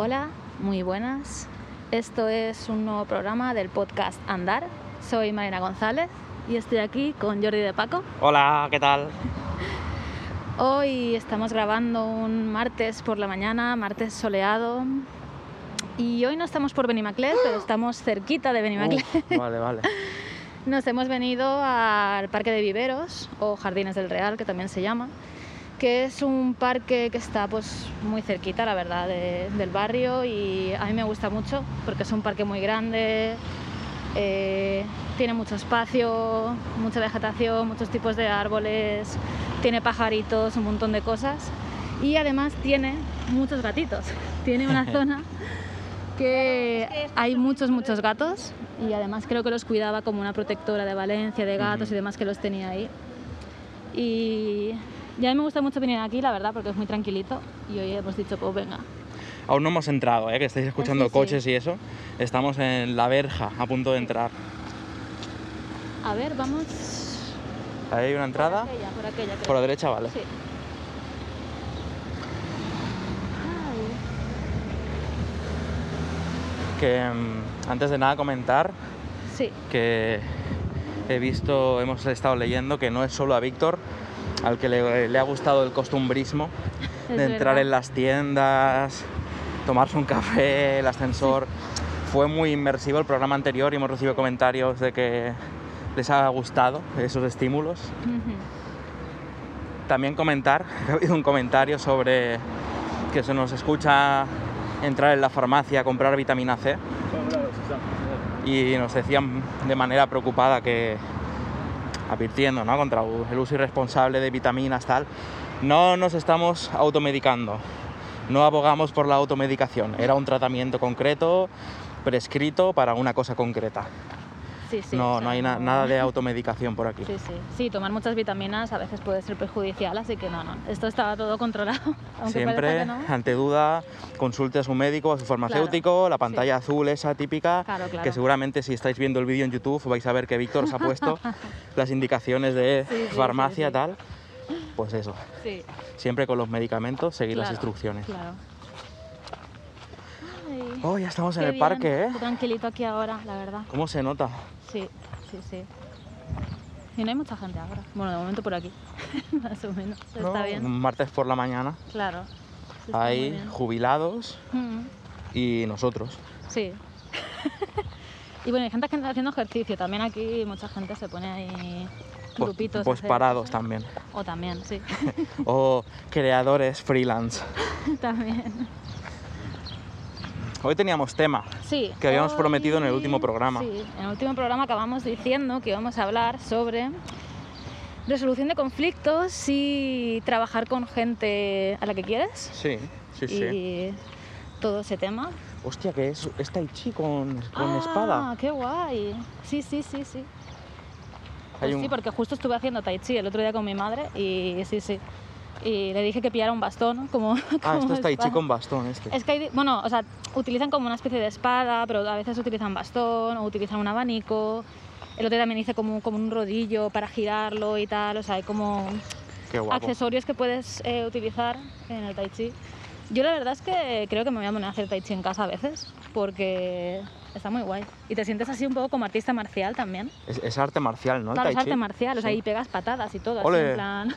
Hola, muy buenas. Esto es un nuevo programa del podcast Andar. Soy Marina González y estoy aquí con Jordi de Paco. Hola, ¿qué tal? Hoy estamos grabando un martes por la mañana, martes soleado. Y hoy no estamos por Benimaclet, pero estamos cerquita de Benimaclet. Uf, vale, vale. Nos hemos venido al Parque de Viveros o Jardines del Real, que también se llama, que es un parque que está pues muy cerquita, la verdad, de- del barrio y a mí me gusta mucho porque es un parque muy grande, eh, tiene mucho espacio, mucha vegetación, muchos tipos de árboles, tiene pajaritos, un montón de cosas y además tiene muchos gatitos. Tiene una zona que hay muchos, muchos gatos y además creo que los cuidaba como una protectora de Valencia, de gatos y demás que los tenía ahí. Y, y a mí me gusta mucho venir aquí, la verdad, porque es muy tranquilito y hoy hemos dicho, pues venga. Aún no hemos entrado, ¿eh? que estáis escuchando sí, sí. coches y eso. Estamos en la verja, a punto de entrar. A ver, vamos... Ahí hay una entrada. Por aquella, por aquella. creo. Por la derecha, vale. Sí. Que mm, antes de nada comentar sí, que he visto, hemos estado leyendo que no es solo a Víctor al que le, le ha gustado el costumbrismo Es de entrar verdad. en las tiendas, tomarse un café, el ascensor. Fue muy inmersivo el programa anterior y hemos recibido comentarios de que les ha gustado esos estímulos. También comentar, que ha habido un comentario sobre que se nos escucha entrar en la farmacia a comprar vitamina C y nos decían de manera preocupada que advirtiendo ¿no? contra el uso irresponsable de vitaminas tal, no nos estamos automedicando, no abogamos por la automedicación, era un tratamiento concreto prescrito para una cosa concreta. Sí, sí, no, o sea, no hay na- nada de automedicación por aquí. Sí, sí. Sí, tomar muchas vitaminas a veces puede ser perjudicial, así que no, no. Esto estaba todo controlado. Siempre, no. ante duda, consulte a su médico, a su farmacéutico, la pantalla azul esa típica, Claro, claro. que seguramente si estáis viendo el vídeo en YouTube vais a ver que Víctor os ha puesto las indicaciones de Sí, farmacia, tal. Pues eso, Sí, siempre con los medicamentos, seguir las instrucciones. Claro. Oh, ya estamos en el parque. ¿eh? Tranquilito aquí ahora, la verdad. ¿Cómo se nota? Sí, sí, sí. Y no hay mucha gente ahora. Bueno, de momento por aquí. Más o menos. ¿no? Está bien. Un martes por la mañana, Claro. Sí, está hay jubilados Mm, y nosotros. Sí. y bueno, hay gente que anda haciendo ejercicio. También aquí mucha gente se pone ahí Pues, grupitos. pues hacer parados también. O también, sí. O creadores freelance. también. Hoy teníamos tema. Sí. Que habíamos prometido en el último hoy- programa. Sí, en el último programa acabamos diciendo que íbamos a hablar sobre resolución de conflictos y trabajar con gente a la que quieres. Sí, sí, sí. Y todo ese tema. Hostia, que es, es Tai Chi con, con ah, espada. qué guay. Sí, sí, sí, sí. Pues un- sí, porque justo estuve haciendo tai chi el otro día con mi madre y sí, sí. Y le dije que pillara un bastón como... Ah, como esto es Tai Chi con bastón este. Es que hay, bueno, o sea, utilizan como una especie de espada, pero a veces utilizan bastón o utilizan un abanico. El otro también hice como, como un rodillo para girarlo y tal, o sea, hay como accesorios que puedes eh, utilizar en el tai chi. Yo la verdad es que creo que me voy a poner a hacer tai chi en casa a veces, porque está muy guay. Y te sientes así un poco como artista marcial también. Es, es arte marcial, ¿no? Claro, es arte marcial, o sea, y pegas patadas y todo, así en plan...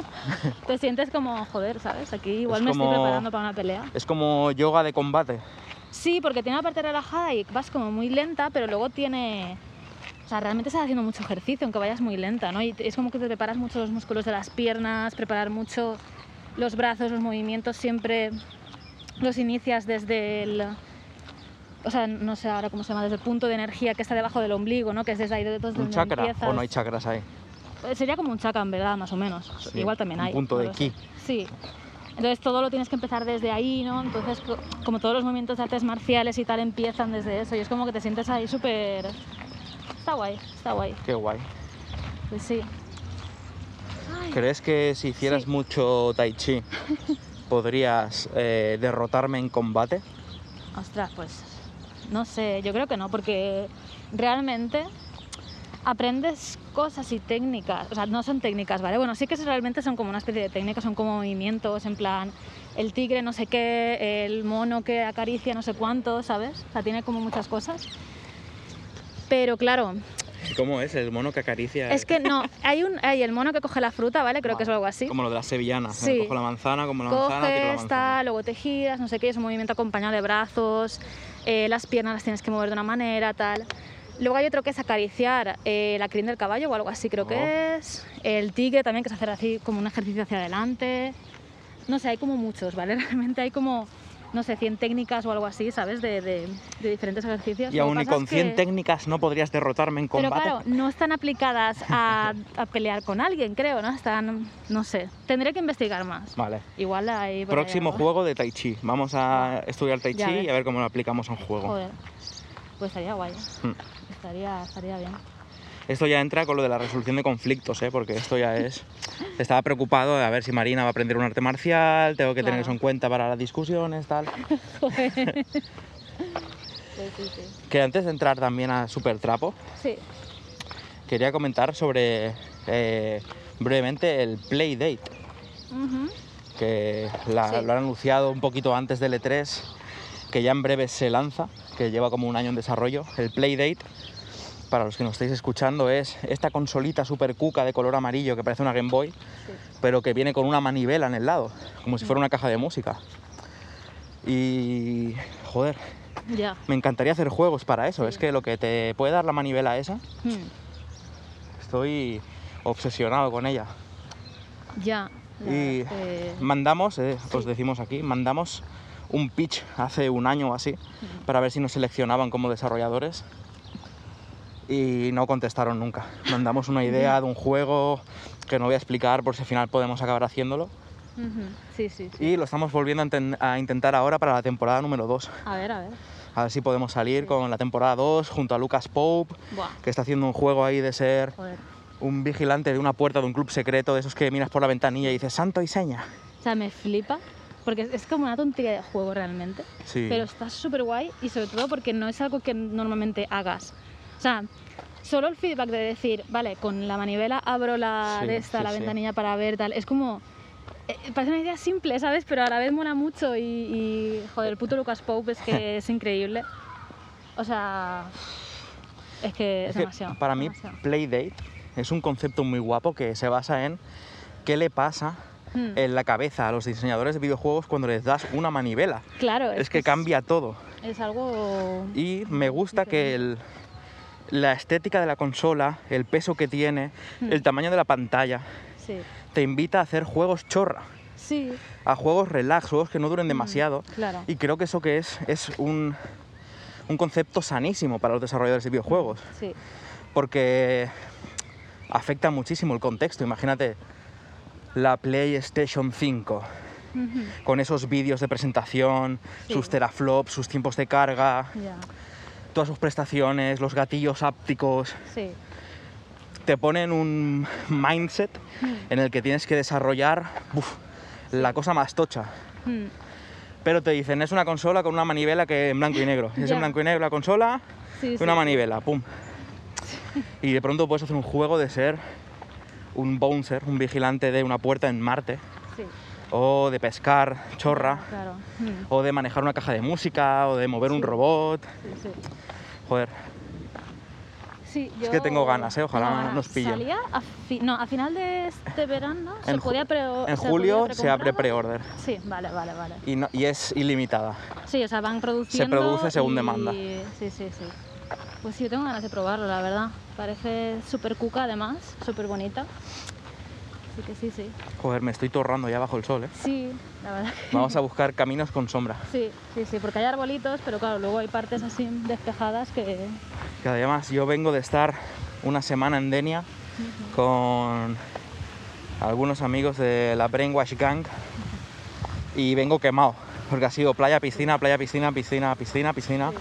te sientes como, joder, ¿sabes? Aquí igual Es me estoy preparando para una pelea. Es como yoga de combate. Sí, porque tiene una parte relajada y vas como muy lenta, pero luego tiene O sea, realmente estás haciendo mucho ejercicio, aunque vayas muy lenta, ¿no? Y es como que te preparas mucho los músculos de las piernas, preparar mucho los brazos, los movimientos, siempre los inicias desde el... O sea, no sé ahora cómo se llama, desde el punto de energía que está debajo del ombligo, ¿no? Que es desde ahí desde ¿Un donde chakra empiezas. o no hay chakras ahí? Eh, Sería como un chakra, en verdad, más o menos. Sí, Igual también un hay. punto no de ki. Sí. Entonces todo lo tienes que empezar desde ahí, ¿no? Entonces, co- como todos los movimientos de artes marciales y tal empiezan desde eso, y es como que te sientes ahí súper... Está guay, está guay. Qué guay. Pues sí. Ay, ¿Crees que si hicieras Sí. mucho tai chi podrías eh, derrotarme en combate? Ostras, pues no sé, yo creo que no, porque realmente aprendes cosas y técnicas, o sea, no son técnicas, ¿vale? Bueno, sí que realmente son como una especie de técnicas, son como movimientos, en plan, el tigre no sé qué, el mono que acaricia no sé cuánto, ¿sabes? O sea, tiene como muchas cosas. Pero claro, ¿Cómo es? El mono que acaricia. es que no, hay un hay el mono que coge la fruta, ¿vale? Creo que es algo así. Como lo de las sevillanas. Sí. Cojo la manzana, como la manzana, tiro la Coges, manzana. tal, luego te giras, no sé qué, es un movimiento acompañado de brazos, eh, las piernas las tienes que mover de una manera, tal. Luego hay otro que es acariciar eh, la crin del caballo o algo así, creo Oh. que es. El tigre también, que es hacer así como un ejercicio hacia adelante. No sé, hay como muchos, ¿vale? Realmente hay como, no sé, 100 técnicas o algo así, ¿sabes? De, de- de diferentes ejercicios. Y aún y con es 100 que- técnicas no podrías derrotarme en Pero combate. claro, no están aplicadas a, a pelear con alguien, creo, ¿no? Están, no sé, tendré que investigar más. Vale. Igual hay... Próximo juego de Tai Chi. Vamos a estudiar Tai Chi y a ver cómo lo aplicamos a un juego. Joder, pues estaría guay. Hmm. Estaría, estaría bien. Esto ya entra con lo de la resolución de conflictos, ¿eh? porque esto ya es... Estaba preocupado de a ver si Marina va a aprender un arte marcial, tengo que tener eso en cuenta para las discusiones, tal. Sí, sí, sí. Que antes de entrar también a Super Trapo, Sí, quería comentar sobre eh, brevemente el Playdate, ujú, que la- Sí. lo han anunciado un poquito antes del E3, que ya en breve se lanza, que lleva como un año en desarrollo. El Playdate, para los que nos estáis escuchando, es esta consolita super cuca de color amarillo que parece una Game Boy, sí. pero que viene con una manivela en el lado, como si fuera una caja de música. Y joder, me encantaría hacer juegos para eso. Sí. Es que lo que te puede dar la manivela esa, Hmm, estoy obsesionado con ella. Ya. Y mandamos, eh, os decimos aquí, mandamos un pitch hace un año o así para ver si nos seleccionaban como desarrolladores y no contestaron nunca. Mandamos una idea de un juego que no voy a explicar por si al final podemos acabar haciéndolo Sí, sí, sí. y lo estamos volviendo a, inten- a intentar ahora para la temporada número 2. A ver, a ver. A ver si podemos salir con la temporada 2 junto a Lucas Pope, Buah, que está haciendo un juego ahí de ser joder. un vigilante de una puerta de un club secreto, de esos que miras por la ventanilla y dices santo y seña. O sea, me flipa. Porque es como una tontería de juego realmente. Sí. Pero está súper guay y sobre todo porque no es algo que normalmente hagas. O sea, solo el feedback de decir, vale, con la manivela abro la Sí, de esta, sí, la sí. ventanilla para ver tal. Es como. eh, parece una idea simple, ¿sabes? Pero a la vez mola mucho y, y, joder, el puto Lucas Pope es que es increíble. O sea. Es que es, Es que demasiado. para mí, demasiado. Playdate es un concepto muy guapo que se basa en qué le pasa Hmm, en la cabeza a los diseñadores de videojuegos cuando les das una manivela. Claro, Es que cambia todo. Es algo. Y me gusta que el- la estética de la consola, el peso que tiene, Hmm. el tamaño de la pantalla, Sí. te invita a hacer juegos chorra, Sí, a juegos relax, juegos que no duren demasiado. claro. Y creo que eso que es es un, un concepto sanísimo para los desarrolladores de videojuegos. Sí. porque afecta muchísimo el contexto. Imagínate la PlayStation 5 Ujú, con esos vídeos de presentación, Sí. sus teraflops, sus tiempos de carga. Todas sus prestaciones, los gatillos ápticos. Sí. Te ponen un mindset Hmm, en el que tienes que desarrollar uf, la cosa más tocha. hmm. Pero te dicen, es una consola con una manivela que en blanco y negro. Es en blanco y negro la consola, Sí, una sí. manivela, pum. Y de pronto puedes hacer un juego de ser un bouncer, un vigilante de una puerta en Marte, Sí. o de pescar chorra, Claro. Hmm, o de manejar una caja de música, o de mover un robot. sí. Joder, Sí, Es yo que tengo ganas, ¿eh? Ojalá ganas. nos pillen. Salía a, fi- no, a final de este verano se En ju- podía pre en se julio podía se abre pre-order Sí, vale, vale, vale. y, no- y es ilimitada. Sí, o sea, van produciendo. produce según y- demanda. Sí, sí, sí. Pues sí, yo tengo ganas de probarlo, la verdad. parece súper cuca además, súper bonita. Así que sí, sí. Joder, me estoy torrando ya bajo el sol, ¿eh? Sí, la verdad. que- Vamos a buscar caminos con sombra. Sí, sí, sí, porque hay arbolitos, pero claro, luego hay partes así despejadas que... Que además yo vengo de estar una semana en Denia con algunos amigos de la Brainwash Gang y vengo quemado porque ha sido playa, piscina, playa, piscina, piscina, piscina, piscina,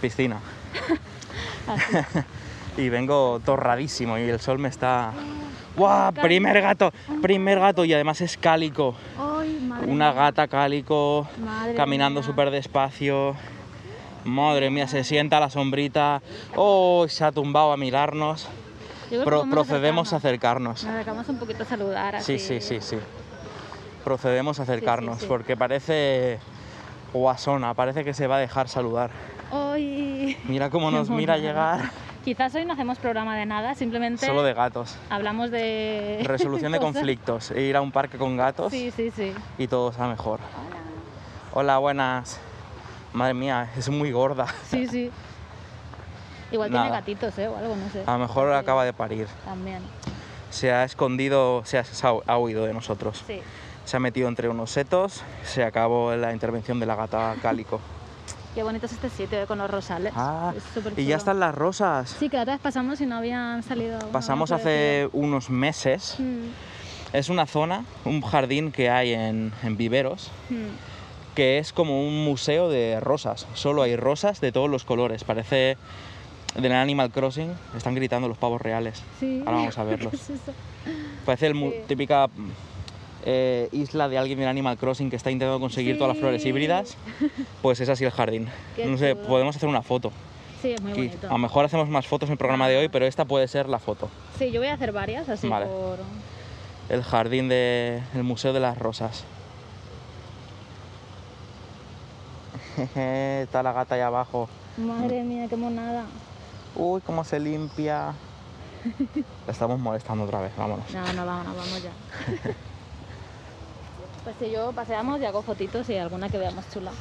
piscina. y vengo torradísimo y el sol me está... ¡Guau! Primer gato, primer gato y además es cálico. ¡Ay, madre Una gata cálico, Madre caminando súper despacio. Madre mía, se sienta a la sombrita. Oh, se ha tumbado a mirarnos. Pro- procedemos a acercarnos. acercarnos. Nos acercamos un poquito a saludar así. Sí, sí, sí, sí. Procedemos a acercarnos sí. porque parece guasona, parece que se va a dejar saludar. ¡Ay! Mira cómo nos mira llegar. Quizás hoy no hacemos programa de nada, simplemente Solo de gatos. hablamos de... Resolución de conflictos. E ir a un parque con gatos Sí, sí, sí. y todo está mejor. Hola, buenas. Madre mía, es muy gorda. Sí, sí. Igual Nada. tiene gatitos, ¿eh? O algo, no sé. A lo mejor Sí, acaba de parir. También. Se ha escondido, se ha, se ha- ha huido de nosotros. Sí. Se ha metido entre unos setos, se acabó la intervención de la gata cálico. Qué bonito es este sitio eh, con los rosales. Ah, Es súper y ya están las rosas. Sí, que la otra vez pasamos y no habían salido. Pasamos hace unos meses. florecido. Es una zona, un jardín que hay en, en Viveros, Mm, mm. que es como un museo de rosas. Solo hay rosas de todos los colores. Parece del Animal Crossing. Están gritando los pavos reales. Sí. Ahora vamos a ¿Qué verlos. es eso? Parece el Sí. típica eh, isla de alguien del Animal Crossing que está intentando conseguir todas las flores híbridas. Pues es así el jardín. Qué no sé, chulo. podemos hacer una foto. Sí, es muy bonito. A lo mejor hacemos más fotos en el programa de hoy, pero esta puede ser la foto. Sí, yo voy a hacer varias así Vale. por. El jardín del Museo de las Rosas. Está la gata ahí abajo. Madre mía, qué monada. Uy, cómo se limpia. La estamos molestando otra vez, vámonos. No, no, vámonos, vamos ya. Pues si yo paseamos y hago fotitos y alguna que veamos chula.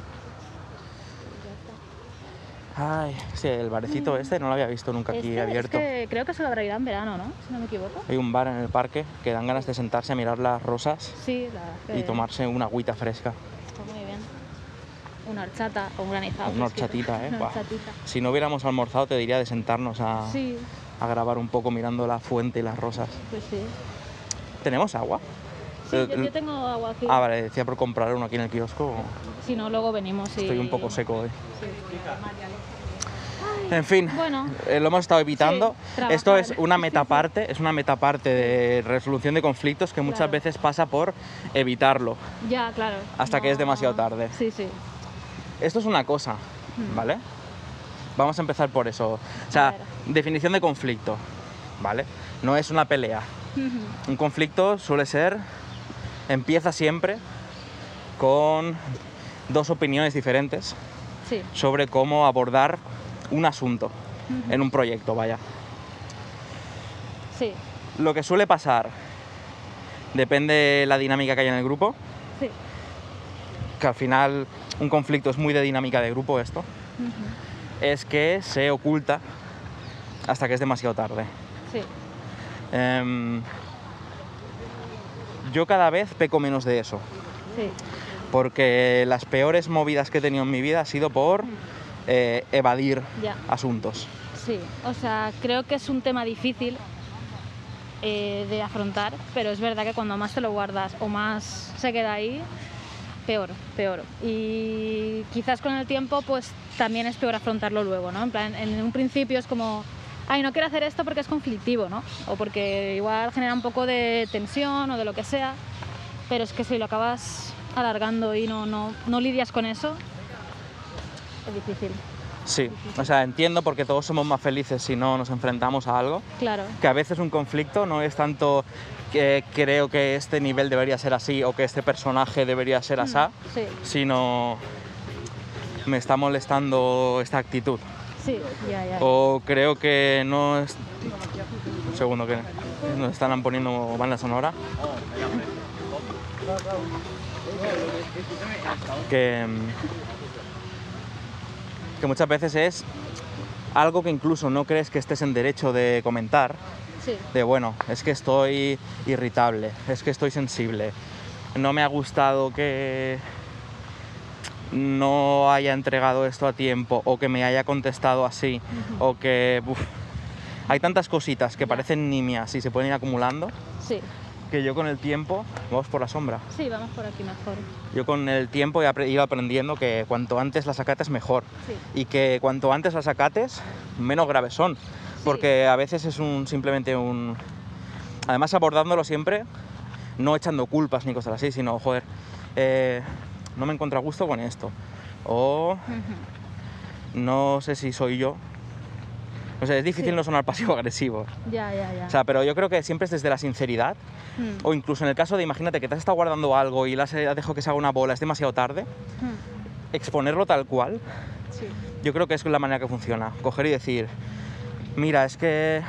Ay, sí, el barecito este no lo había visto nunca aquí Este, es abierto. que creo que solo abrirá en verano, ¿no? Si no me equivoco. Hay un bar en el parque que dan ganas de sentarse a mirar las rosas Sí, la verdad es que y tomarse una agüita fresca. Está muy bien. Una horchata o un granizado. Una horchatita, ¿eh? Una horchatita. Si no hubiéramos almorzado te diría de sentarnos a, Sí, a grabar un poco mirando la fuente y las rosas. pues sí. ¿Tenemos agua? Sí, Eh, yo, yo tengo agua aquí. Ah, vale, decía por comprar uno aquí en el kiosco. Si no, luego venimos y... Estoy un poco seco hoy. Sí. En fin, Bueno. eh, lo hemos estado evitando. Sí, Esto es una metaparte, es una metaparte de resolución de conflictos que muchas Claro. veces pasa por evitarlo. Ya, claro. Hasta que es demasiado tarde. Sí, sí. Esto es una cosa, Hmm. ¿vale? Vamos a empezar por eso. O sea, definición de conflicto, ¿vale? No es una pelea. Un conflicto suele ser, empieza siempre con dos opiniones diferentes Sí. sobre cómo abordar un asunto en un proyecto, vaya. Sí. Lo que suele pasar, depende de la dinámica que hay en el grupo, Sí. que al final un conflicto es muy de dinámica de grupo esto, es que se oculta hasta que es demasiado tarde. Sí. Em, yo cada vez peco menos de eso, Sí. porque las peores movidas que he tenido en mi vida ha sido por eh, evadir Ya. asuntos. Sí. O sea, creo que es un tema difícil eh, de afrontar, pero es verdad que cuando más te lo guardas o más se queda ahí, peor, peor. Y quizás con el tiempo, pues también es peor afrontarlo luego, ¿no? En plan, en un principio es como, ay, no quiero hacer esto porque es conflictivo, ¿no? O porque igual genera un poco de tensión o de lo que sea, pero es que si lo acabas alargando y no, no, no lidias con eso, es difícil, Sí, o sea, entiendo porque todos somos más felices si no nos enfrentamos a algo. claro. Que a veces un conflicto no es tanto que creo que este nivel debería ser así o que este personaje debería ser así, Sí, sino me está molestando esta actitud. Sí, ya, ya. O creo que no es... Un segundo que nos están poniendo banda sonora. Que, que muchas veces es algo que incluso no crees que estés en derecho de comentar, Sí. de bueno, es que estoy irritable, es que estoy sensible, no me ha gustado que no haya entregado esto a tiempo o que me haya contestado así o que uf, hay tantas cositas que parecen nimias y se pueden ir acumulando Sí. que yo con el tiempo vamos por la sombra Sí, vamos por aquí mejor. yo con el tiempo he ido aprendiendo que cuanto antes las acates mejor Sí. y que cuanto antes las acates menos graves son porque a veces es un simplemente un además abordándolo siempre no echando culpas ni cosas así sino joder eh, no me encuentro a gusto con esto o no sé si soy yo no sé es difícil Sí. no sonar pasivo agresivo Ya, ya, ya. o sea pero yo creo que siempre es desde la sinceridad Mm. o incluso en el caso de imagínate que te has estado guardando algo y la has dejado que se haga una bola es demasiado tarde Mm. exponerlo tal cual Sí. Yo creo que es la manera que funciona. Coger y decir, mira, es que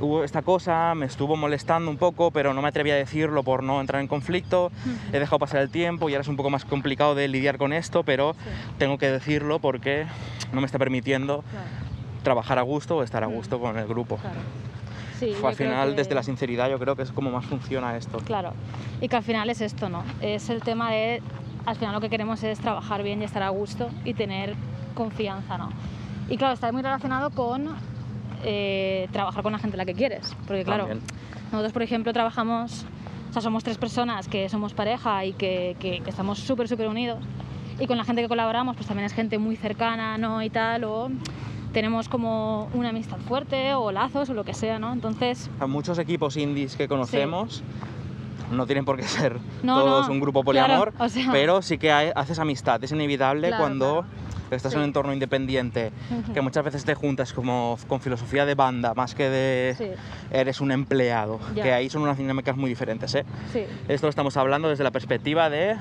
hubo esta cosa, me estuvo molestando un poco, pero no me atreví a decirlo por no entrar en conflicto. He dejado pasar el tiempo y ahora es un poco más complicado de lidiar con esto, pero Sí. tengo que decirlo porque no me está permitiendo Claro, trabajar a gusto o estar a gusto con el grupo. claro. Sí, Al final, que- desde la sinceridad, yo creo que es como más funciona esto. Claro. Y que al final es esto, ¿no? Es el tema de, al final lo que queremos es trabajar bien y estar a gusto y tener confianza, ¿no? Y claro, está muy relacionado con eh, trabajar con la gente a la que quieres. Porque claro, También. nosotros, por ejemplo, trabajamos, o sea, somos tres personas que somos pareja y que, que- que estamos súper, súper unidos. Y con la gente que colaboramos, pues también es gente muy cercana, ¿no? Y tal, o tenemos como una amistad fuerte o lazos o lo que sea, ¿no? Entonces, A muchos equipos indies que conocemos no tienen por qué ser No, todos no, un grupo claro, poliamor, o sea- pero sí que hay- haces amistad. Es inevitable Claro, cuando claro. Estás Sí. en un entorno independiente, que muchas veces te juntas como con filosofía de banda, más que de Sí. eres un empleado, Ya. que ahí son unas dinámicas muy diferentes. ¿eh? sí, Esto lo estamos hablando desde la perspectiva de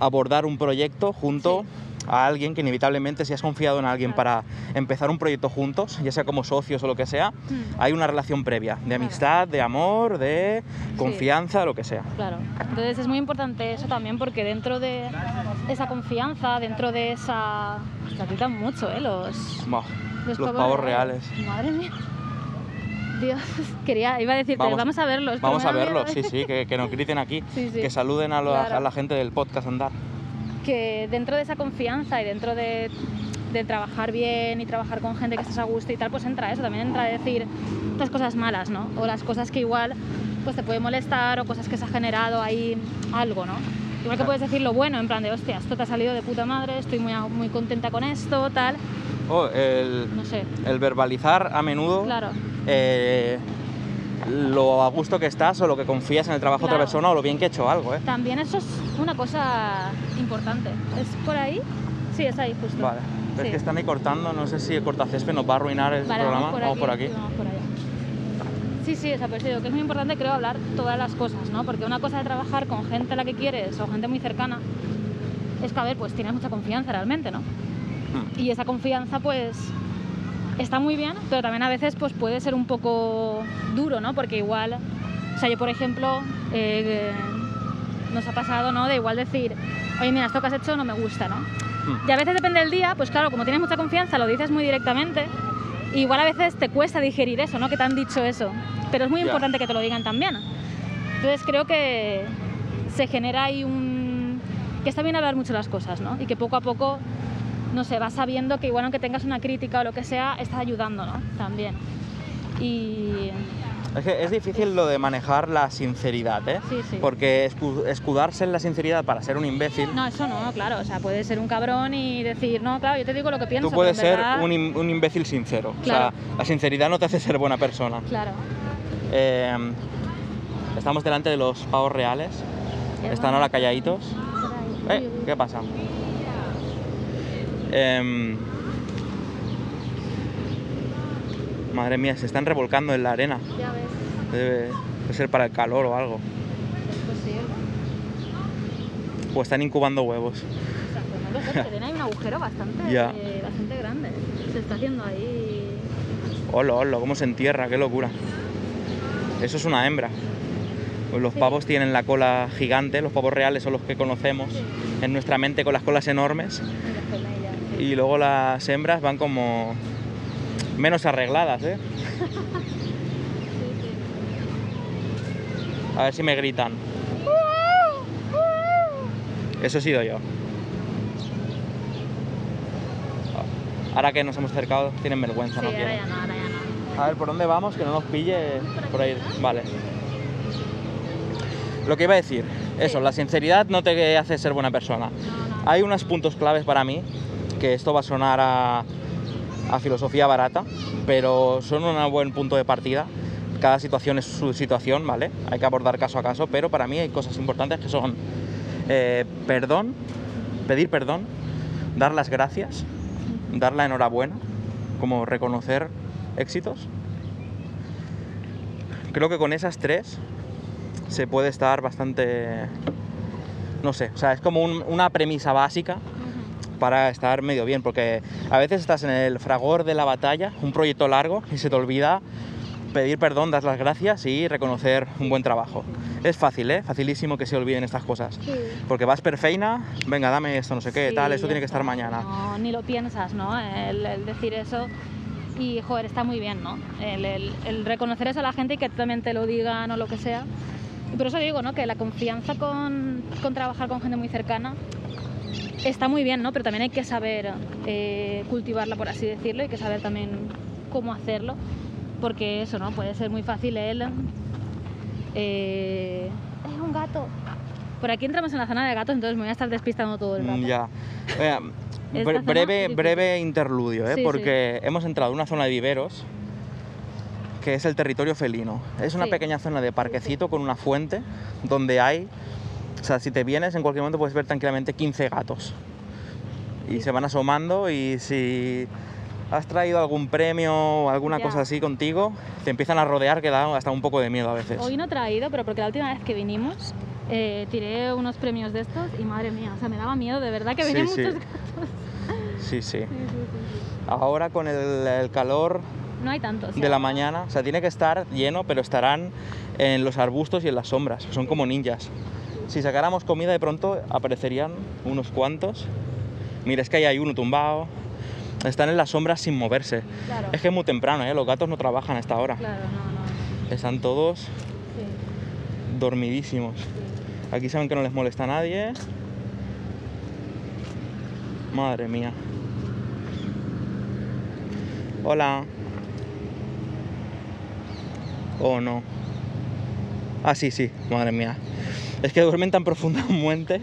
abordar un proyecto junto a alguien que inevitablemente si has confiado en alguien para empezar un proyecto juntos, ya sea como socios o lo que sea, Mm. hay una relación previa de amistad, de amor, de confianza, lo que sea. Claro. Entonces es muy importante eso también porque dentro de esa confianza, dentro de esa... Se quitan mucho, ¿eh? Los, Buah, los, pavos reales. Madre mía. Dios, quería, iba a decirte, vamos, a verlos. Vamos a verlos, sí, sí, que, que nos griten aquí, Sí, sí. que saluden a, la- Claro. a la gente del podcast Andar. Que dentro de esa confianza y dentro de, de trabajar bien y trabajar con gente que estás a gusto y tal, pues entra eso, también entra a decir las cosas malas, ¿no? O las cosas que igual pues te pueden molestar o cosas que se ha generado ahí algo, ¿no? Igual que puedes decir lo bueno, en plan de, hostia, esto te ha salido de puta madre, estoy muy, muy contenta con esto, tal, Oh, el, no sé, el verbalizar a menudo claro, eh, lo a gusto que estás o lo que confías en el trabajo de otra persona o lo bien que ha hecho algo, ¿eh? También eso es una cosa importante. ¿Es por ahí? Sí, es ahí justo. Vale. Sí. Es que están ahí cortando, no sé si el cortacésped nos va a arruinar el Vale, programa. vamos por aquí. por aquí. vamos por allá. Sí, sí, o sea, pues digo que es muy importante creo hablar todas las cosas, ¿no? Porque una cosa de trabajar con gente a la que quieres o gente muy cercana es que, a ver, pues tienes mucha confianza realmente, ¿no? Hmm. Y esa confianza, pues, está muy bien, pero también a veces, pues, puede ser un poco duro, ¿no? Porque igual, o sea, yo, por ejemplo, eh, nos ha pasado, ¿no? De igual decir, oye, mira, esto que has hecho no me gusta, ¿no? Hmm. Y a veces depende del día, pues claro, como tienes mucha confianza, lo dices muy directamente. y igual a veces te cuesta digerir eso, ¿no? Que te han dicho eso. Pero es muy Ya. importante que te lo digan también. Entonces creo que se genera ahí un... que está bien hablar mucho las cosas, ¿no? Y que poco a poco, no sé, vas sabiendo que igual aunque tengas una crítica o lo que sea, estás ayudando, ¿no? También. Y... Es que es difícil lo de manejar la sinceridad, ¿eh? Sí, sí. Porque escu- escudarse en la sinceridad para ser un imbécil, No, eso no, claro. O sea, puedes ser un cabrón y decir, no, claro, yo te digo lo que pienso. tú puedes ser verdad- un, im- un imbécil sincero. Claro. O sea, la sinceridad no te hace ser buena persona. Claro. Eh, estamos delante de los pavos reales. Están ahora calladitos. Eh. ¿Qué pasa? Em, madre mía, se están revolcando en la arena. Ya ves, Debe, debe ser para el calor o algo. es posible. O están incubando huevos. O sea, pues no ahí un agujero bastante, Ya. eh, bastante grande. Se está haciendo ahí. Hola, hola, cómo se entierra, qué locura. Eso es una hembra. Pues Los Sí. pavos tienen la cola gigante, los pavos reales son los que conocemos en nuestra mente con las colas enormes. Y luego las hembras van como menos arregladas, ¿eh? A ver si me gritan. Eso he sido yo. Ahora que nos hemos acercado, tienen vergüenza, Sí, no ahora quieren. ya no, ahora ya no. A ver, ¿por dónde vamos? Que no nos pille por ahí. Vale. Lo que iba a decir, eso, la sinceridad no te hace ser buena persona. No, no. Hay unos puntos claves para mí, que esto va a sonar a, filosofía barata, pero son un buen punto de partida. Cada situación es su situación, ¿vale? Hay que abordar caso a caso, pero para mí hay cosas importantes que son eh, perdón, pedir perdón, dar las gracias, dar la enhorabuena, como reconocer éxitos. Creo que con esas tres se puede estar bastante, no sé, o sea, es como un- una premisa básica para estar medio bien, porque a veces estás en el fragor de la batalla, un proyecto largo, y se te olvida pedir perdón, dar las gracias y reconocer un buen trabajo. Es fácil, ¿eh? Facilísimo que se olviden estas cosas. Sí. Porque vas perfeina, venga, dame esto, no sé qué, Sí, tal, esto tiene que estar mañana. No, ni lo piensas, ¿no? El, el decir eso. Y, joder, está muy bien, ¿no? El, el- el reconocer eso a la gente y que también te lo digan o lo que sea. Y por eso digo, ¿no? Que la confianza con, con trabajar con gente muy cercana está muy bien, ¿no? Pero también hay que saber eh, cultivarla, por así decirlo, y hay que saber también cómo hacerlo. Porque eso, ¿no? Puede ser muy fácil él. Eh, es un gato. Por aquí entramos en la zona de gatos, entonces me voy a estar despistando todo el rato. Ya. Oiga, bre- breve, breve interludio, ¿eh? Sí, porque hemos entrado en una zona de viveros que es el territorio felino. Es una Sí. pequeña zona de parquecito con una fuente donde hay, o sea, si te vienes en cualquier momento puedes ver tranquilamente 15 gatos. Y se van asomando y si has traído algún premio o alguna Ya. cosa así contigo, te empiezan a rodear que da hasta un poco de miedo a veces. Hoy no he traído, pero porque la última vez que vinimos eh, tiré unos premios de estos y madre mía, o sea, me daba miedo de verdad que venían sí. muchos gatos. Sí, sí. Sí, sí, sí, sí. Ahora con el, el calor No hay tantos. de la mañana, o sea, tiene que estar lleno, pero estarán en los arbustos y en las sombras, son como ninjas. Si sacáramos comida de pronto aparecerían unos cuantos. Mira, es que ahí hay uno tumbado. Están en las sombras sin moverse. Claro, Es que es muy temprano, ¿eh? los gatos no trabajan a esta hora. claro, no, no. Están todos Sí, dormidísimos. sí. Aquí saben que no les molesta a nadie. Madre mía. Hola. Oh, no. Ah, sí, sí, madre mía. Es que duermen tan profundamente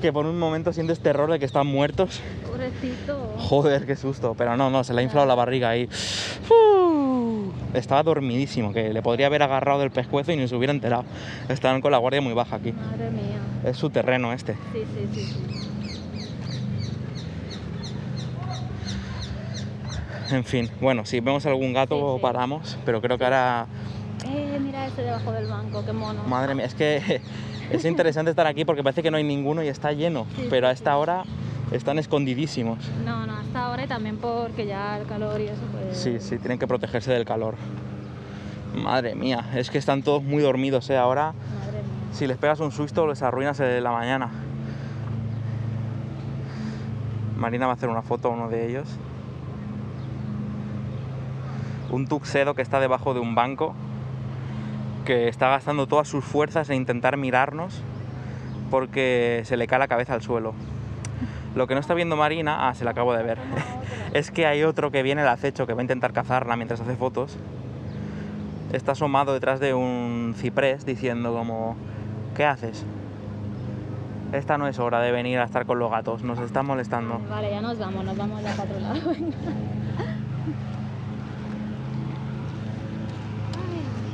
que por un momento sientes terror de que están muertos. Pobrecito. Joder, qué susto. Pero no, no, se le ha inflado la barriga ahí. Uh, Estaba dormidísimo, que le podría haber agarrado del pescuezo y ni se hubiera enterado. Estaban con la guardia muy baja aquí. Madre mía. Es su terreno este. Sí, sí, sí. sí. En fin, bueno, si vemos algún gato Sí, sí. paramos, pero creo que ahora, Eh, mira ese debajo del banco, qué mono. madre mía, es que es interesante estar aquí porque parece que no hay ninguno y está lleno, Sí, pero a esta hora están escondidísimos. No, no, hasta ahora y también porque ya el calor y eso pues... Sí, sí, tienen que protegerse del calor. Madre mía, es que están todos muy dormidos, ¿eh? Ahora, Madre mía. si les pegas un susto, les arruinas eh, la mañana. Marina va a hacer una foto a uno de ellos. Un tuxedo que está debajo de un banco, que está gastando todas sus fuerzas en intentar mirarnos porque se le cae la cabeza al suelo. Lo que no está viendo Marina, ah, se la acabo de ver, es que hay otro que viene al acecho que va a intentar cazarla mientras hace fotos. Está asomado detrás de un ciprés diciendo como, ¿qué haces? Esta no es hora de venir a estar con los gatos, nos están molestando. Vale, ya nos vamos, nos vamos para otro lado.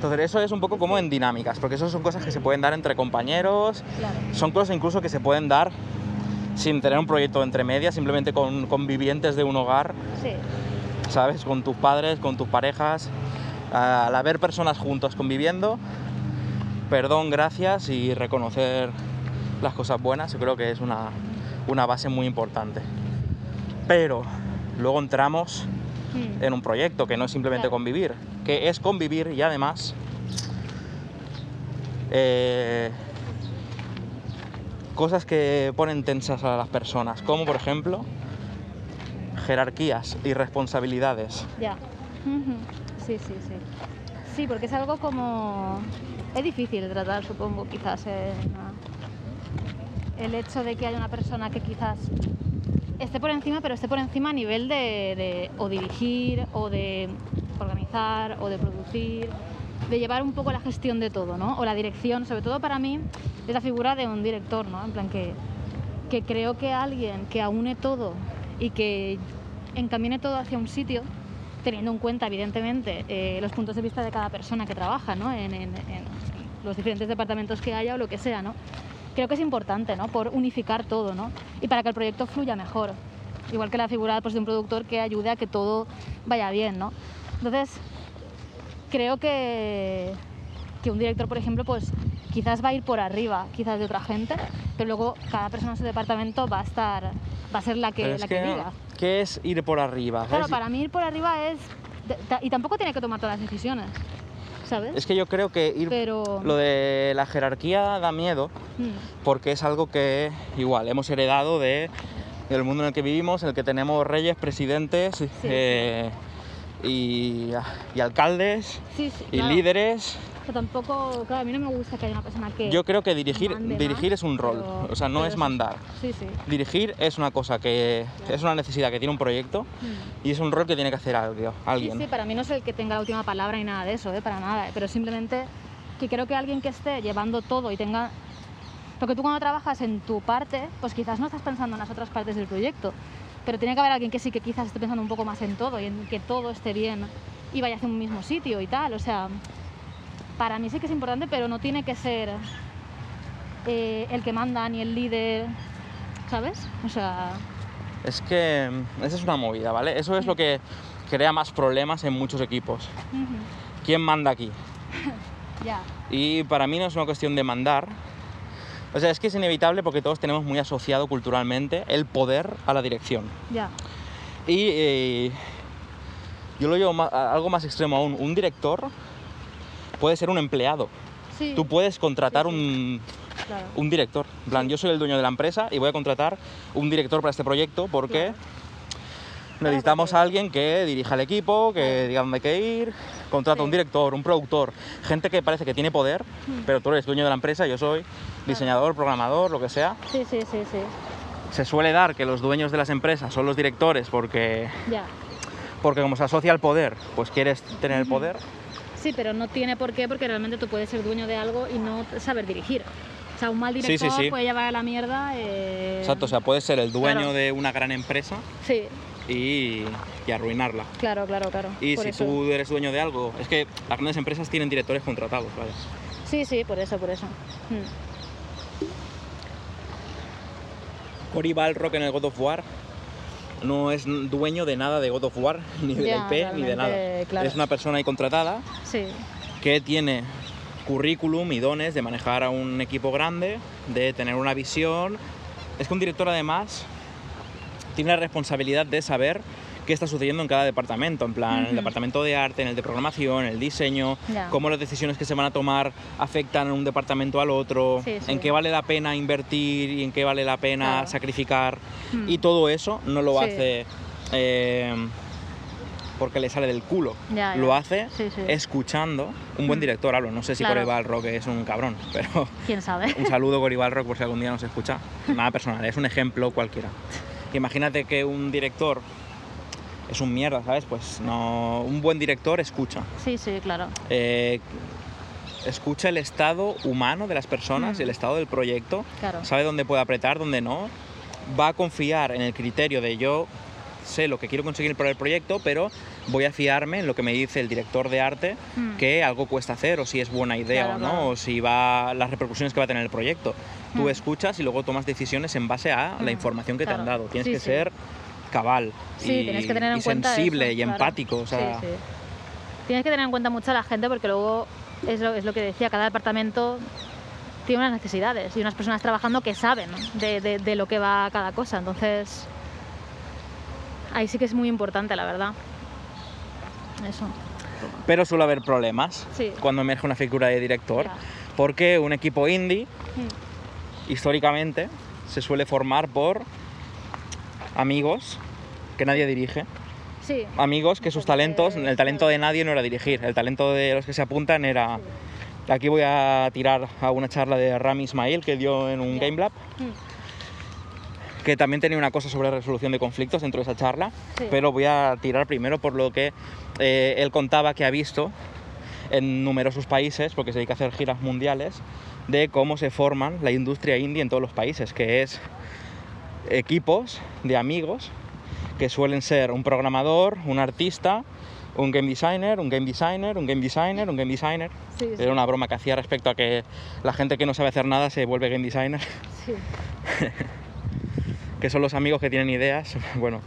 Entonces eso es un poco como en dinámicas, porque eso son cosas que se pueden dar entre compañeros, Claro. son cosas incluso que se pueden dar sin tener un proyecto entre medias, simplemente con convivientes de un hogar, Sí, ¿sabes? Con tus padres, con tus parejas, al haber personas juntos conviviendo, perdón, gracias y reconocer las cosas buenas, yo creo que es una, una base muy importante. Pero luego entramos Mm. en un proyecto que no es simplemente Claro. convivir, que es convivir y además eh, cosas que ponen tensas a las personas, como por ejemplo jerarquías y responsabilidades. Ya. Sí, sí, sí. Sí, porque es algo como... Es difícil de tratar, supongo, quizás. eh, na- El hecho de que haya una persona que quizás esté por encima, pero esté por encima a nivel de, de o dirigir, o de organizar, o de producir, de llevar un poco la gestión de todo, ¿no? O la dirección, sobre todo para mí, es la figura de un director, ¿no? En plan que, que creo que alguien que aúne todo y que encamine todo hacia un sitio, teniendo en cuenta, evidentemente, eh, los puntos de vista de cada persona que trabaja, ¿no? En, en- los diferentes departamentos que haya o lo que sea, ¿no? Creo que es importante, ¿no? Por unificar todo, ¿no? Y para que el proyecto fluya mejor. Igual que la figura pues, de un productor que ayude a que todo vaya bien, ¿no? Entonces, creo que, que un director, por ejemplo, pues quizás va a ir por arriba, quizás de otra gente, pero luego cada persona en su departamento va a estar, va a ser la que, la que, que, diga. ¿qué es ir por arriba? Claro, para mí ir por arriba es... Y tampoco tiene que tomar todas las decisiones, ¿sabes? Es que yo creo que ir... Pero... Lo de la jerarquía da miedo Mm, porque es algo que igual hemos heredado de del mundo en el que vivimos, en el que tenemos reyes, presidentes eh, y, y alcaldes sí, y claro. líderes. Tampoco... Claro, a mí no me gusta que haya una persona que... Yo creo que dirigir, dirigir más, es un rol, pero- o sea, no es mandar. Sí, sí. Dirigir es una cosa que es una necesidad que tiene un proyecto Mm. y es un rol que tiene que hacer alguien. Sí, sí, para mí no es el que tenga la última palabra ni nada de eso, ¿eh? para nada. ¿eh? Pero simplemente que creo que alguien que esté llevando todo y tenga... Porque tú cuando trabajas en tu parte, pues quizás no estás pensando en las otras partes del proyecto, pero tiene que haber alguien que sí que quizás esté pensando un poco más en todo y en que todo esté bien y vaya hacia un mismo sitio y tal. O sea, para mí sí que es importante, pero no tiene que ser eh, el que manda ni el líder, ¿sabes? O sea, Es que mm, esa es una movida, ¿vale? Eso es lo que crea más problemas en muchos equipos. ujú, ¿Quién manda aquí? ya, Y para mí no es una cuestión de mandar. O sea, es que es inevitable porque todos tenemos muy asociado culturalmente el poder a la dirección. ya, Y eh, yo lo llevo a algo más extremo aún. Un director puede ser un empleado. sí, Tú puedes contratar Sí, sí. un, claro. un director. En plan, yo soy el dueño de la empresa y voy a contratar un director para este proyecto porque Claro. necesitamos a alguien que dirija el equipo, que diga dónde hay que ir. Contrata un director, un productor, gente que parece que tiene poder, Hmm. pero tú eres dueño de la empresa, yo soy diseñador, programador, lo que sea. Sí, sí, sí, sí. Se suele dar que los dueños de las empresas son los directores porque, Ya. porque como se asocia al poder, pues quieres tener el poder. Sí, pero no tiene por qué, porque realmente tú puedes ser dueño de algo y no saber dirigir. O sea, un mal Sí, sí, director sí. puede llevar a la mierda. eh, Exacto, o sea, puedes ser el dueño Claro. de una gran empresa Sí, y, y arruinarla. claro, claro, claro. Y por si eso. tú eres dueño de algo, es que las grandes empresas tienen directores contratados, ¿vale? Sí, sí, por eso, por eso. Mm. Cory Balrock en el God of War no es dueño de nada de God of War, ni de Ya, la IP, ni de nada. claro. Es una persona ahí contratada Sí, que tiene currículum y dones de manejar a un equipo grande, de tener una visión. Es que un director además tiene la responsabilidad de saber qué está sucediendo en cada departamento, en plan, en el departamento de arte, en el de programación, en el diseño, cómo las decisiones que se van a tomar afectan a un departamento al otro, Sí, sí. en qué vale la pena invertir y en qué vale la pena Claro. sacrificar. Mm. Y todo eso no lo Sí. hace eh, porque le sale del culo, Ya, ya. lo hace Sí, sí. escuchando. Un buen Mm. director hablo, no sé si Claro. Balrock es un cabrón, pero quién sabe. un saludo Cory Balrock por si algún día nos escucha. Nada personal, es un ejemplo cualquiera. Imagínate que un director es un mierda, ¿sabes? Pues no, un buen director escucha. Sí, sí, claro. Eh, escucha el estado humano de las personas, Mm. el estado del proyecto, Claro. sabe dónde puede apretar, dónde no, va a confiar en el criterio de yo sé lo que quiero conseguir para el proyecto, pero voy a fiarme en lo que me dice el director de arte Mm. que algo cuesta hacer o si es buena idea Claro, o no, claro. o si va las repercusiones que va a tener el proyecto. Tú Mm. escuchas y luego tomas decisiones en base a la Mm, información que te han dado. Tienes Sí, que sí. ser cabal Sí, y, tienes que tener en y cuenta sensible eso, y claro. empático. O sea, Sí, sí. Tienes que tener en cuenta mucho a la gente porque luego es lo, es lo que decía, cada departamento tiene unas necesidades y unas personas trabajando que saben de, de- de lo que va cada cosa. Entonces, ahí sí que es muy importante, la verdad. Eso. Pero suele haber problemas Sí. cuando emerge una figura de director, porque un equipo indie Mm. históricamente se suele formar por amigos que nadie dirige. Sí. Amigos que sus talentos, el talento de nadie no era dirigir, el talento de los que se apuntan era... Aquí voy a tirar a una charla de Rami Ismail que dio en un. Game Lab, Mm. que también tenía una cosa sobre resolución de conflictos dentro de esa charla, Sí. pero voy a tirar primero por lo que eh, él contaba que ha visto en numerosos países, porque se dedica a hacer giras mundiales, de cómo se forman la industria indie en todos los países, que es equipos de amigos que suelen ser un programador, un artista, un game designer, un game designer, un game designer, un game designer. Sí, sí. Era una broma que hacía respecto a que la gente que no sabe hacer nada se vuelve game designer, Sí. que son los amigos que tienen ideas, bueno.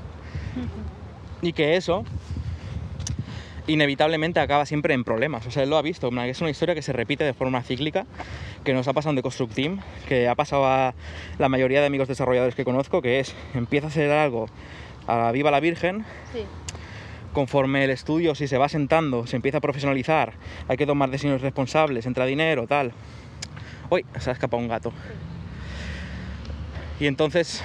Y que eso inevitablemente acaba siempre en problemas. O sea, él lo ha visto, es una historia que se repite de forma cíclica, que nos ha pasado en The Construct Team, que ha pasado a la mayoría de amigos desarrolladores que conozco, que es, empieza a hacer algo a la viva la virgen, Sí. conforme el estudio, si se va sentando, se empieza a profesionalizar, hay que tomar decisiones responsables, entra dinero, tal. Uy, se ha escapado un gato. Y entonces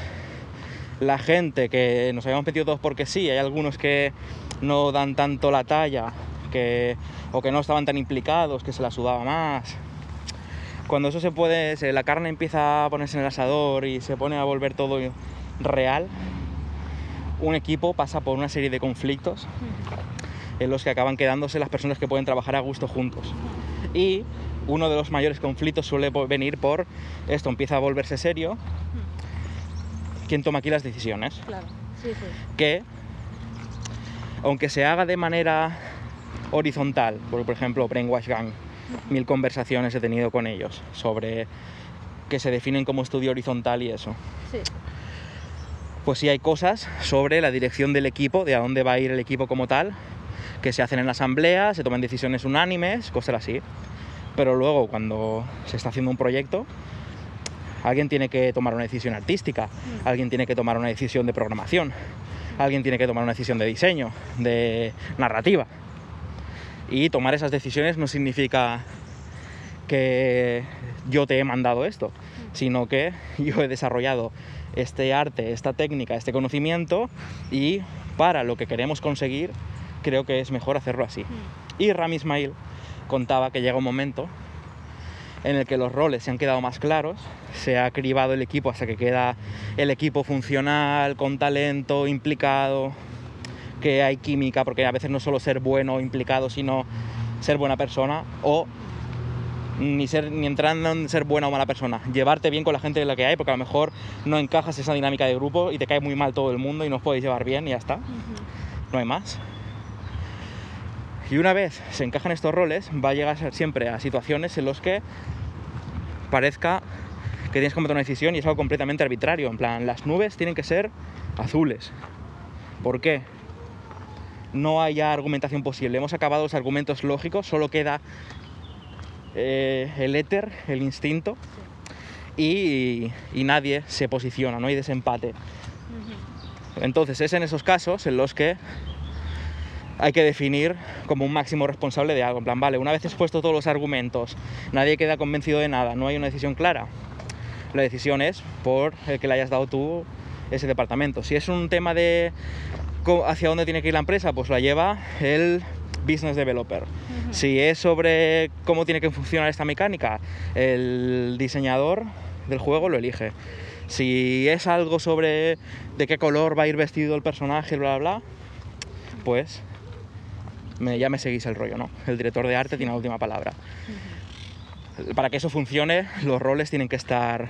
la gente que nos habíamos metido todos porque sí, hay algunos que no dan tanto la talla, que, o que no estaban tan implicados, que se la sudaba más. Cuando eso se puede, se- la carne empieza a ponerse en el asador y se pone a volver todo real, un equipo pasa por una serie de conflictos en los que acaban quedándose las personas que pueden trabajar a gusto juntos. Y uno de los mayores conflictos suele venir por esto empieza a volverse serio. ¿Quién toma aquí las decisiones? Claro. Sí, sí. Que, aunque se haga de manera horizontal, por, por ejemplo, Brainwash Gang, mil conversaciones he tenido con ellos sobre que se definen como estudio horizontal y eso. Sí. pues sí hay cosas sobre la dirección del equipo, de a dónde va a ir el equipo como tal, que se hacen en la asamblea, se toman decisiones unánimes, cosas así. Pero luego, cuando se está haciendo un proyecto, alguien tiene que tomar una decisión artística, alguien tiene que tomar una decisión de programación, alguien tiene que tomar una decisión de diseño, de narrativa. Y tomar esas decisiones no significa que yo te he mandado esto, sino que yo he desarrollado este arte, esta técnica, este conocimiento y para lo que queremos conseguir creo que es mejor hacerlo así. Y Rami Ismail contaba que llega un momento en el que los roles se han quedado más claros, se ha cribado el equipo hasta que queda el equipo funcional, con talento, implicado, que hay química, porque a veces no solo ser bueno o implicado, sino ser buena persona o ni ser ni entrando en ser buena o mala persona, llevarte bien con la gente de la que hay, porque a lo mejor no encajas esa dinámica de grupo y te cae muy mal todo el mundo y no os podéis llevar bien y ya está. No hay más. Y una vez se encajan estos roles, va a llegar siempre a situaciones en los que parezca que tienes que tomar una decisión y es algo completamente arbitrario. En plan, las nubes tienen que ser azules. ¿Por qué? No hay argumentación posible. Hemos acabado los argumentos lógicos, solo queda eh, el éter, el instinto, y, y nadie se posiciona, no hay desempate. Entonces es en esos casos en los que hay que definir como un máximo responsable de algo. En plan, vale, una vez expuesto todos los argumentos, nadie queda convencido de nada, no hay una decisión clara. La decisión es por el que le hayas dado tú ese departamento. Si es un tema de hacia dónde tiene que ir la empresa, pues la lleva el business developer. Si es sobre cómo tiene que funcionar esta mecánica, el diseñador del juego lo elige. Si es algo sobre de qué color va a ir vestido el personaje, bla, bla, bla, pues me, ya me seguís el rollo, ¿no? El director de arte tiene la última palabra. Para que eso funcione, los roles tienen que estar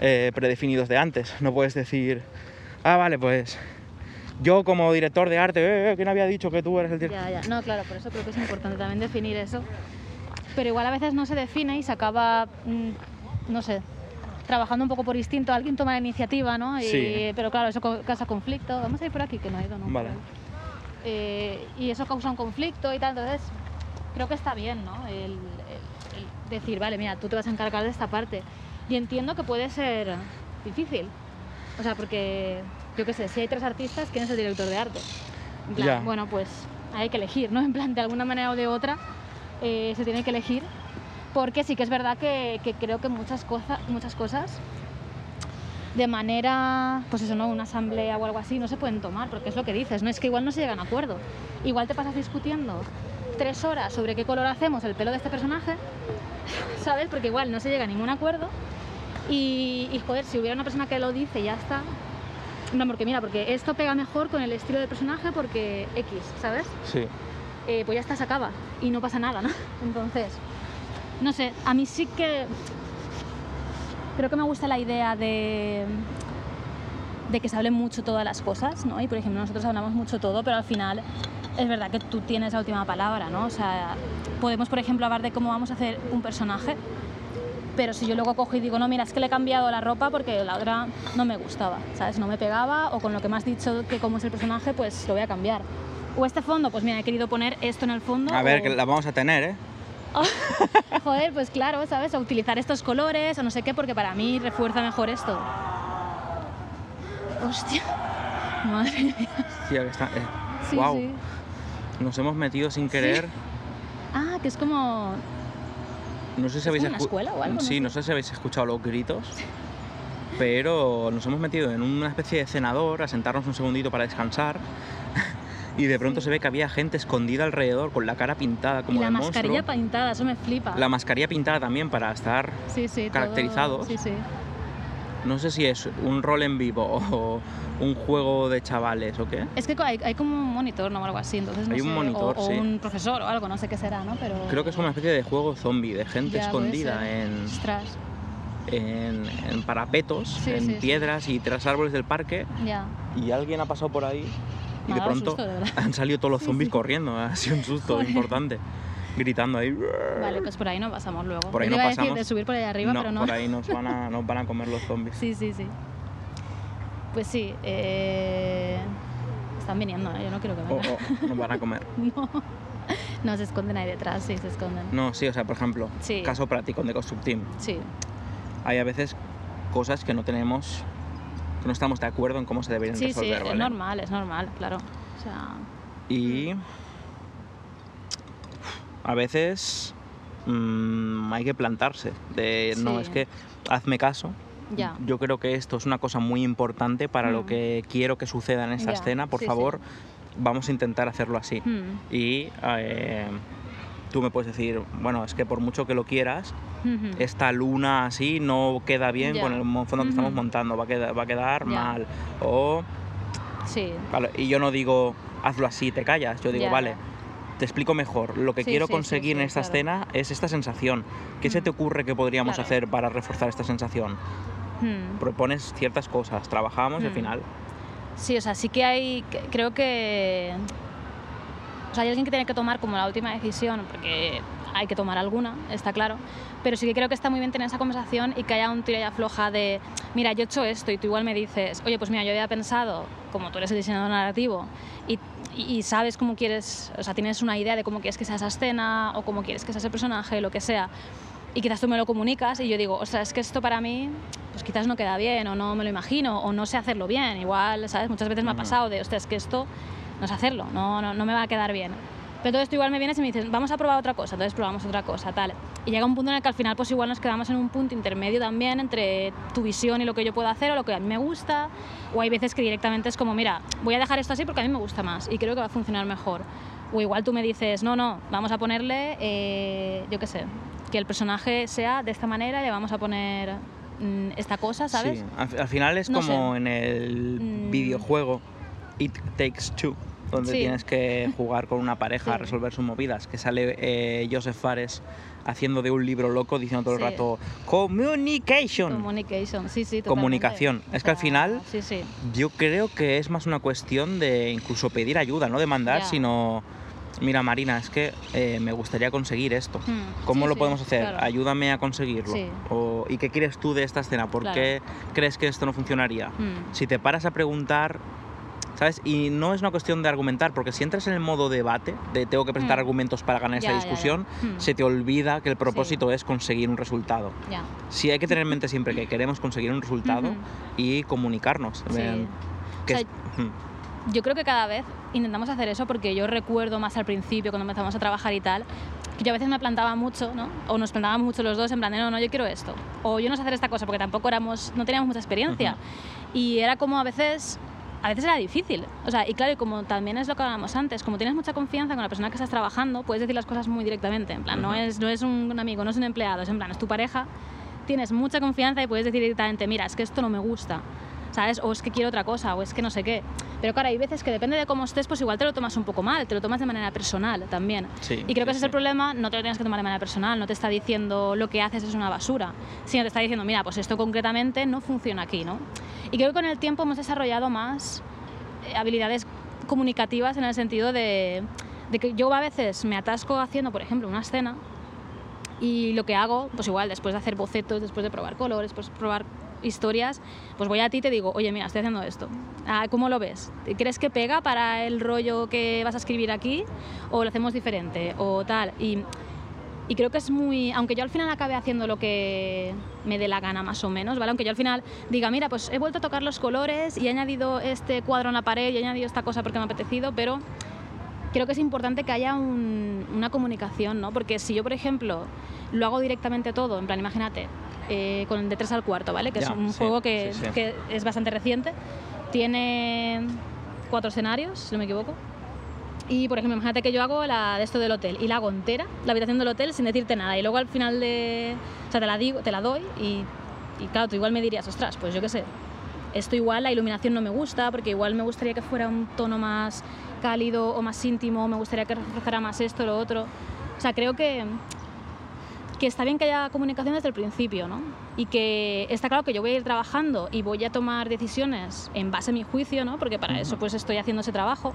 eh, predefinidos de antes. No puedes decir, ah, vale, pues yo como director de arte, eh, eh, ¿quién había dicho que tú eres el director? Ya, ya. No, claro, por eso creo que es importante también definir eso. Pero igual a veces no se define y se acaba, mm, no sé, trabajando un poco por instinto. Alguien toma la iniciativa, ¿no? Y- Sí. Pero claro, eso causa conflicto. Vamos a ir por aquí, que no he ido, ¿no? Vale. Eh, y eso causa un conflicto y tal. Entonces, creo que está bien, ¿no? El, el- el decir, vale, mira, tú te vas a encargar de esta parte. Y entiendo que puede ser difícil. O sea, porque, yo qué sé, si hay tres artistas, ¿quién es el director de arte? En plan, bueno, pues hay que elegir, ¿no? En plan, de alguna manera o de otra, eh, se tiene que elegir. Porque sí que es verdad que, que creo que muchas, cosas muchas cosas de manera, pues eso, ¿no? Una asamblea o algo así, no se pueden tomar, porque es lo que dices, ¿no? Es que igual no se llegan a acuerdo. Igual te pasas discutiendo tres horas sobre qué color hacemos el pelo de este personaje, ¿sabes? Porque igual no se llega a ningún acuerdo. Y, y, joder, si hubiera una persona que lo dice ya está. No, porque mira, porque esto pega mejor con el estilo del personaje porque X, ¿sabes? Sí. Eh, pues ya está, se acaba y no pasa nada, ¿no? Entonces, no sé, a mí sí que creo que me gusta la idea de de que se hablen mucho todas las cosas, ¿no? Y por ejemplo, nosotros hablamos mucho todo, pero al final es verdad que tú tienes la última palabra, ¿no? O sea, podemos, por ejemplo, hablar de cómo vamos a hacer un personaje, pero si yo luego cojo y digo, no, mira, es que le he cambiado la ropa porque la otra no me gustaba, ¿sabes? No me pegaba, o con lo que me has dicho que cómo es el personaje, pues lo voy a cambiar. O este fondo, pues mira, he querido poner esto en el fondo. A ver, o- que la vamos a tener, ¿eh? Joder, pues claro, ¿sabes? O utilizar estos colores o no sé qué, porque para mí refuerza mejor esto. Hostia. Madre mía. Tía, que está... eh, Sí, sí. Nos hemos metido sin querer. Ah, que es como. No sé si ¿Es habéis como una escu- escuela o algo? No Sí, no sé si habéis escuchado los gritos. Pero nos hemos metido en una especie de cenador a sentarnos un segundito para descansar. Y de pronto se ve que había gente escondida alrededor con la cara pintada como y la de mascarilla monstruo. pintada, eso me flipa. La mascarilla pintada también para estar. sí, sí, todo- caracterizados. Sí, sí. No sé si es un rol en vivo o un juego de chavales o qué. Es que hay, hay como un monitor ¿no? o algo así, entonces no Hay un sé, monitor, o, o sí. un profesor o algo, no sé qué será, ¿no? Pero Creo que es una especie de juego zombie, de gente Ya, escondida en, Ostras, en, en parapetos, Sí, en sí, sí. piedras y tras árboles del parque. ya. Y alguien ha pasado por ahí y de pronto susto, de verdad. han salido todos los zombies sí. corriendo. Ha sido un susto Joder. importante. Gritando ahí. Vale, pues por ahí no pasamos luego. Por ahí Yo no iba a decir pasamos. de subir por ahí arriba, no, pero no. por ahí nos van, a, nos van a comer los zombies. Sí, sí, sí. Pues sí, eh, están viniendo, ¿eh? yo no quiero que vengan. o nos van a comer. No. no, se esconden ahí detrás, sí, se esconden. No, sí, o sea, por ejemplo, Sí. caso práctico de Constructeam. Sí, Hay a veces cosas que no tenemos, que no estamos de acuerdo en cómo se deberían sí, sí, resolver, es ¿vale? normal, es normal, claro. O sea, Y a veces mm, hay que plantarse. De, No, Sí. es que hazme caso. ya. Yo creo que esto es una cosa muy importante para lo Mm. que quiero que suceda en esta Ya, escena. Por sí, sí. favor, vamos a intentar hacerlo así. Y eh, tú me puedes decir, bueno, es que por mucho que lo quieras, esta luna así no queda bien con el fondo que estamos montando, va a quedar, va a quedar mal. O, Sí, vale, y yo no digo, hazlo así, te callas. Yo digo, vale, te explico mejor. Lo que Sí, quiero sí, conseguir sí, en esta claro. escena es esta sensación. ¿Qué se te ocurre que podríamos Claro. hacer para reforzar esta sensación? Propones ciertas cosas, trabajamos y al final. Sí, o sea, sí que hay, creo que, o sea, hay alguien que tiene que tomar como la última decisión, porque hay que tomar alguna, está claro, pero sí que creo que está muy bien tener esa conversación y que haya un tira y afloja de, mira, yo he hecho esto y tú igual me dices, oye, pues mira, yo había pensado, como tú eres el diseñador narrativo y, y- sabes cómo quieres, o sea, tienes una idea de cómo quieres que sea esa escena o cómo quieres que sea ese personaje, lo que sea, y quizás tú me lo comunicas y yo digo, o sea, es que esto para mí, pues quizás no queda bien o no me lo imagino o no sé hacerlo bien. Igual, ¿sabes? Muchas veces me ha pasado de, ostras, es que esto no sé hacerlo, no, no, no me va a quedar bien. Pero entonces tú igual me vienes y me dices, vamos a probar otra cosa, entonces probamos otra cosa, tal. Y llega un punto en el que al final pues igual nos quedamos en un punto intermedio también entre tu visión y lo que yo puedo hacer o lo que a mí me gusta. O hay veces que directamente es como, mira, voy a dejar esto así porque a mí me gusta más y creo que va a funcionar mejor. O igual tú me dices, no, no, vamos a ponerle, eh, yo qué sé, que el personaje sea de esta manera y le vamos a poner mm, esta cosa, ¿sabes? Sí, al, al final es No como sé. en el Mm. videojuego It Takes Two, donde Sí. tienes que jugar con una pareja a resolver sus movidas, que sale eh, Joseph Fares haciendo de un libro loco diciendo todo el Sí. rato Communication. Communication, sí, sí. totalmente. Comunicación. Es que al final- Sí, sí. Yo creo que es más una cuestión de incluso pedir ayuda, no demandar, sino mira Marina, es que eh, me gustaría conseguir esto. Hmm, ¿Cómo lo podemos hacer? claro. Ayúdame a conseguirlo. O, ¿Y qué quieres tú de esta escena? ¿Por Claro. qué crees que esto no funcionaría? Hmm, Si te paras a preguntar, ¿sabes? Y no es una cuestión de argumentar, porque si entras en el modo debate, de tengo que presentar Mm. argumentos para ganar esta discusión, Mm. se te olvida que el propósito es conseguir un resultado. Sí hay que tener en mente siempre que queremos conseguir un resultado Ujú. y comunicarnos. Sí. Em, que O sea, es-. Yo creo que cada vez intentamos hacer eso porque yo recuerdo más al principio, cuando empezamos a trabajar y tal, que yo a veces me plantaba mucho, ¿no? O nos plantábamos mucho los dos en plan de, no, no, yo quiero esto. O yo no sé hacer esta cosa porque tampoco éramos, no teníamos mucha experiencia. Y era como a veces, a veces era difícil. O sea, y claro, y como también es lo que hablábamos antes, como tienes mucha confianza con la persona que estás trabajando, puedes decir las cosas muy directamente. En plan, no, es, no es un amigo, no es un empleado, es en plan, es tu pareja. Tienes mucha confianza y puedes decir directamente, mira, es que esto no me gusta. ¿Sabes? O es que quiero otra cosa, o es que no sé qué. Pero claro, hay veces que depende de cómo estés, pues igual te lo tomas un poco mal, te lo tomas de manera personal también. Sí, y creo que sí, ese es el sí. problema, no te lo tienes que tomar de manera personal, no te está diciendo lo que haces es una basura, sino te está diciendo, mira, pues esto concretamente no funciona aquí, ¿no? Y creo que con el tiempo hemos desarrollado más eh, habilidades comunicativas en el sentido de, de que yo a veces me atasco haciendo, por ejemplo, una escena y lo que hago, pues igual, después de hacer bocetos, después de probar colores, después de probar historias, pues voy a ti y te digo, oye, mira, estoy haciendo esto. Ah, ¿Cómo lo ves? ¿Crees que pega para el rollo que vas a escribir aquí? ¿O lo hacemos diferente? O tal. Y, y creo que es muy... Aunque yo al final acabe haciendo lo que me dé la gana más o menos, ¿vale? Aunque yo al final diga, mira, pues he vuelto a tocar los colores y he añadido este cuadro en la pared y he añadido esta cosa porque me ha apetecido, pero creo que es importante que haya un- una comunicación, ¿no? Porque si yo, por ejemplo, lo hago directamente todo, en plan, imagínate, eh, con de 3 al cuarto, ¿vale? Que Ya, es un sí, juego que, sí, sí. que es bastante reciente, tiene cuatro escenarios, si no me equivoco. Y, por ejemplo, imagínate que yo hago la de esto del hotel y la hago entera, la habitación del hotel, sin decirte nada. Y luego al final de... O sea, te la, digo, te la doy y, y claro, tú igual me dirías, ostras, pues yo qué sé, esto igual la iluminación no me gusta porque igual me gustaría que fuera un tono más cálido o más íntimo, me gustaría que reflejara más esto o lo otro. O sea, creo que, que está bien que haya comunicación desde el principio, ¿no? Y que está claro que yo voy a ir trabajando y voy a tomar decisiones en base a mi juicio, ¿no? Porque para eso pues estoy haciendo ese trabajo.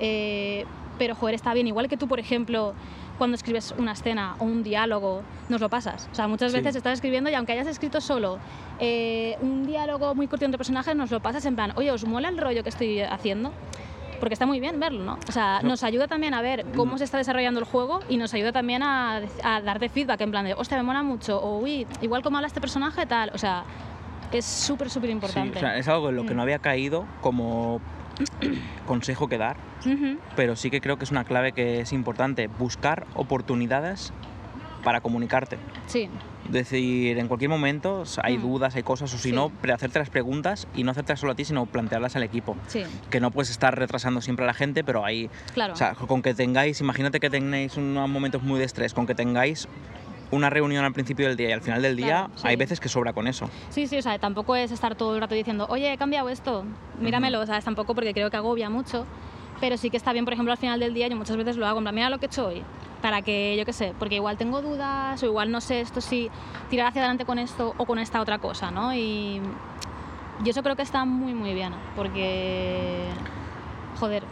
Eh, pero, joder, está bien. Igual que tú, por ejemplo, cuando escribes una escena o un diálogo, nos lo pasas. O sea, muchas Sí. veces estás escribiendo y aunque hayas escrito solo eh, un diálogo muy corto entre personajes, nos lo pasas en plan, oye, ¿os mola el rollo que estoy haciendo? Porque está muy bien verlo, ¿no? O sea, No. nos ayuda también a ver cómo se está desarrollando el juego y nos ayuda también a, a darte feedback en plan de, hostia, me mola mucho, o uy, igual como habla este personaje, tal. O sea, es súper, súper Sí, importante. o sea, es algo en lo que Mm. no había caído como consejo que dar, Ujú, pero sí que creo que es una clave que es importante, buscar oportunidades para comunicarte. Sí, Decir, en cualquier momento o sea, hay Mm. dudas, hay cosas, o si Sí. no, hacerte las preguntas y no hacértelas solo a ti, sino plantearlas al equipo. sí, Que no puedes estar retrasando siempre a la gente, pero hay, claro. o sea, con que tengáis, imagínate que tengáis unos momentos muy de estrés, con que tengáis una reunión al principio del día y al final del día, Claro, sí. hay veces que sobra con eso. Sí, sí, o sea, tampoco es estar todo el rato diciendo, oye, he cambiado esto, míramelo, ¿sabes? Tampoco porque creo que agobia mucho, pero sí que está bien, por ejemplo, al final del día, yo muchas veces lo hago, en plan, mira lo que he hecho hoy, para que, yo qué sé, porque igual tengo dudas o igual no sé esto si tirar hacia adelante con esto o con esta otra cosa, ¿no? Y, y eso creo que está muy, muy bien, porque, joder,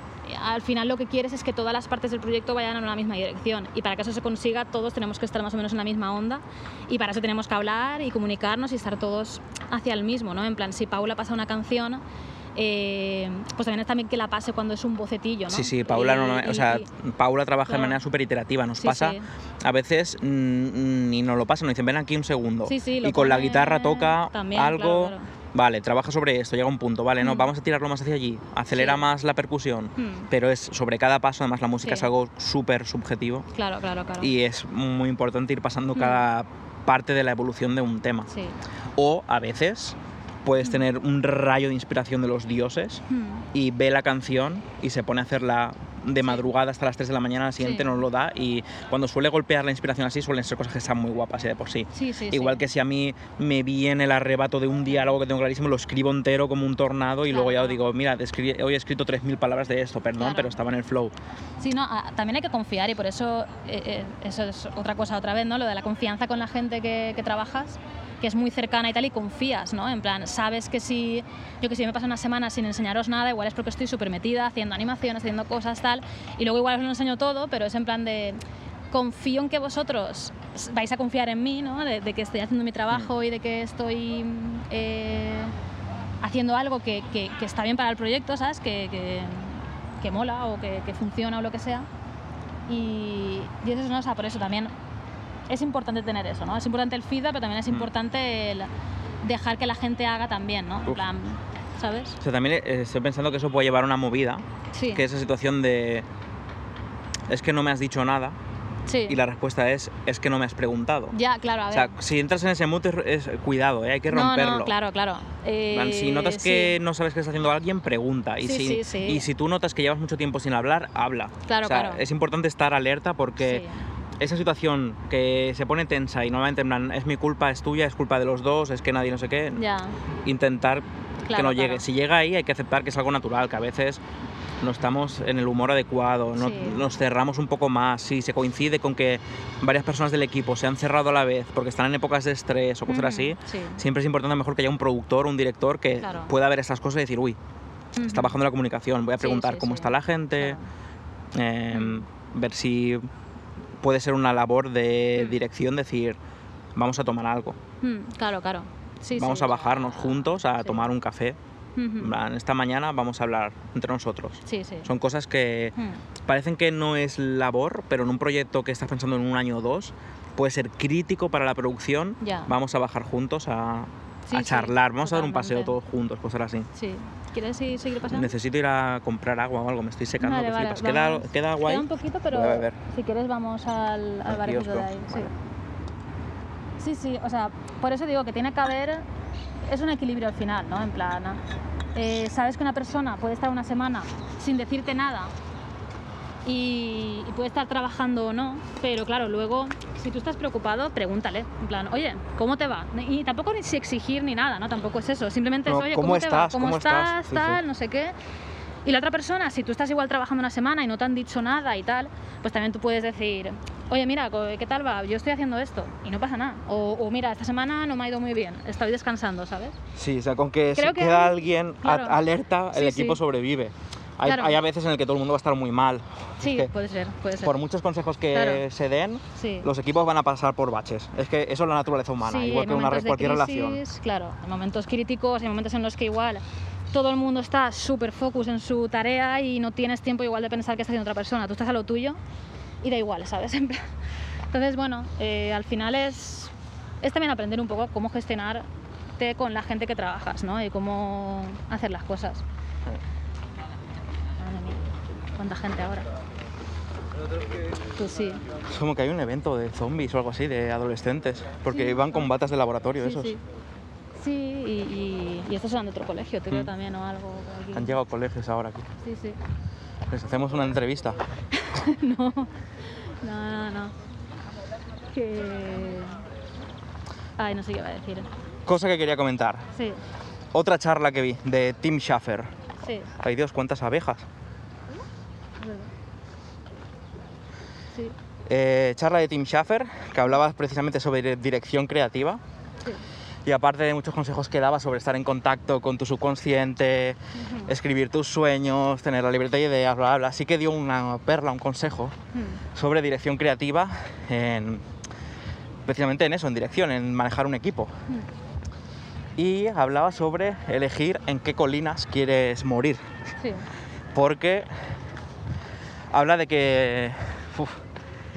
al final lo que quieres es que todas las partes del proyecto vayan en una misma dirección y para que eso se consiga todos tenemos que estar más o menos en la misma onda y para eso tenemos que hablar y comunicarnos y estar todos hacia el mismo, ¿no? En plan, si Paula pasa una canción, eh, pues también está bien que la pase cuando es un bocetillo, ¿no? Sí, sí, Paula, no- o sea, Paula trabaja de manera súper iterativa. Nos Sí, pasa sí. a veces mm, ni nos lo pasa, nos dicen ven aquí un segundo. Sí, y con la guitarra toca también, algo. claro, claro. Vale, trabaja sobre esto, llega un punto, vale, no, Mm. vamos a tirarlo más hacia allí, acelera más la percusión, pero es sobre cada paso, además la música es algo súper subjetivo claro, claro, claro. y es muy importante ir pasando Mm. cada parte de la evolución de un tema. Sí. O a veces puedes tener un rayo de inspiración de los dioses Hmm, y ve la canción y se pone a hacerla de madrugada hasta las 3 de la mañana, la siguiente Sí. nos lo da y cuando suele golpear la inspiración así suelen ser cosas que están muy guapas y de por sí. Sí, sí, Igual que si a mí me viene el arrebato de un diálogo que tengo clarísimo, lo escribo entero como un tornado y Claro, luego ya digo, mira, hoy he escrito 3.000 palabras de esto, perdón, Claro. pero estaba en el flow. Sí, no, también hay que confiar y por eso eh, eh, eso es otra cosa otra vez, ¿no? Lo de la confianza con la gente que, que trabajas, que es muy cercana y tal y confías, ¿no? En plan, sabes que si yo que sé, me paso una semana sin enseñaros nada, igual es porque estoy súper metida haciendo animaciones, haciendo cosas tal, y luego igual os lo enseño todo, pero es en plan de confío en que vosotros vais a confiar en mí, ¿no? De, de que estoy haciendo mi trabajo y de que estoy eh, haciendo algo que, que- que está bien para el proyecto, ¿sabes? Que, que, que mola o que, funciona o lo que sea. Y, y eso, ¿no? o sea, por eso también es importante tener eso, ¿no? Es importante el feedback, pero también es Mm. importante el dejar que la gente haga también, ¿no? En plan, ¿sabes? O sea, también eh, estoy pensando que eso puede llevar a una movida, Sí. que es esa situación de... Es que no me has dicho nada, Sí. Y la respuesta es, es que no me has preguntado. Ya, claro, a O ver. sea, si entras en ese mood, es, es- cuidado, ¿eh? hay que no, romperlo. no, claro, claro. En plan, si Eh, notas sí. que no sabes qué está haciendo alguien, pregunta. Y, Sí, si, y si tú notas que llevas mucho tiempo sin hablar, habla. Claro, o sea, claro. Es importante estar alerta porque. Esa situación que se pone tensa y normalmente en plan, es mi culpa, es tuya, es culpa de los dos, es que nadie no sé qué, Ya, intentar que no llegue. claro. Si llega ahí hay que aceptar que es algo natural, que a veces no estamos en el humor adecuado, no- Sí. nos cerramos un poco más, si se coincide con que varias personas del equipo se han cerrado a la vez porque están en épocas de estrés o cosas Ujú, así, sí. siempre es importante mejor que haya un productor o un director que Claro. pueda ver estas cosas y decir, uy, está bajando la comunicación, voy a preguntar cómo está la gente, em, ver si puede ser una labor de Mm. dirección, decir, vamos a tomar algo, Mm, Claro, claro. Sí, vamos sí, a bajarnos juntos a sí. tomar un café. Plan, esta mañana vamos a hablar entre nosotros. Son cosas que Mm, parecen que no es labor, pero en un proyecto que estás pensando en un año o dos, puede ser crítico para la producción. Ya. Vamos a bajar juntos a, charlar, vamos a dar un paseo todos juntos, cosas así. Sí. ¿Quieres ir- seguir pasando? Necesito ir a comprar agua o algo, me estoy secando. Vale, que vale, flipas. ¿Queda. ¿Queda agua ahí? Queda un poquito, pero si quieres vamos al, al kiosco. de ahí. Sí. Vale. sí, sí, o sea, por eso digo que tiene que haber, es un equilibrio al final, ¿no? En plan, eh, sabes que una persona puede estar una semana sin decirte nada y, y puede estar trabajando o no, pero claro, luego, si tú estás preocupado, pregúntale, en plan, oye, ¿cómo te va? Y tampoco ni si exigir ni nada, ¿no? Tampoco es eso, simplemente No, es, oye, ¿cómo ¿cómo, te va? estás? ¿Cómo, ¿Cómo estás? estás? Sí, sí. tal, no sé qué. Y la otra persona, si tú estás igual trabajando una semana y no te han dicho nada y tal, pues también tú puedes decir, oye, mira, ¿qué tal va? Yo estoy haciendo esto y no pasa nada. O, o, mira, esta semana no me ha ido muy bien, estoy descansando, ¿sabes? Sí, o sea, con que Creo se que queda hay- alguien claro. alerta, el Sí, equipo sí. sobrevive. Hay, Claro. hay a veces en el que todo el mundo va a estar muy mal. Sí, Es que puede ser, puede ser. por muchos consejos que Claro. se den, Sí. los equipos van a pasar por baches. Es que eso es la naturaleza humana, Sí, igual que una, cualquier crisis, relación. Claro, hay momentos críticos, hay momentos en los que igual todo el mundo está súper focus en su tarea y no tienes tiempo igual de pensar que está haciendo otra persona. Tú estás a lo tuyo y da igual, ¿sabes? En Entonces, bueno, eh, al final es, es también aprender un poco cómo gestionarte con la gente que trabajas, ¿no? Y cómo hacer las cosas. Cuánta gente ahora. Pues sí. Es como que hay un evento de zombies o algo así, de adolescentes, porque Sí. van con batas de laboratorio Sí, esos. sí. Sí, y, y, y estos eran de otro colegio, creo Mm. también, o algo. aquí. Han llegado colegios ahora aquí. Sí, sí. Les hacemos una entrevista. no, no, no, no. Que. Ay, no sé qué iba a decir. Cosa que quería comentar. Sí, Otra charla que vi de Tim Schafer. sí. Ay Dios, cuántas abejas. Sí, Eh, charla de Tim Schafer, que hablaba precisamente sobre dirección creativa. sí. Y aparte de muchos consejos que daba sobre estar en contacto con tu subconsciente, escribir tus sueños, tener la libertad de ideas, bla, bla, bla, sí que dio una perla, un consejo sobre dirección creativa, en, precisamente en eso, en dirección, en manejar un equipo. Y hablaba sobre elegir en qué colinas quieres morir, Sí, porque habla de que... uf,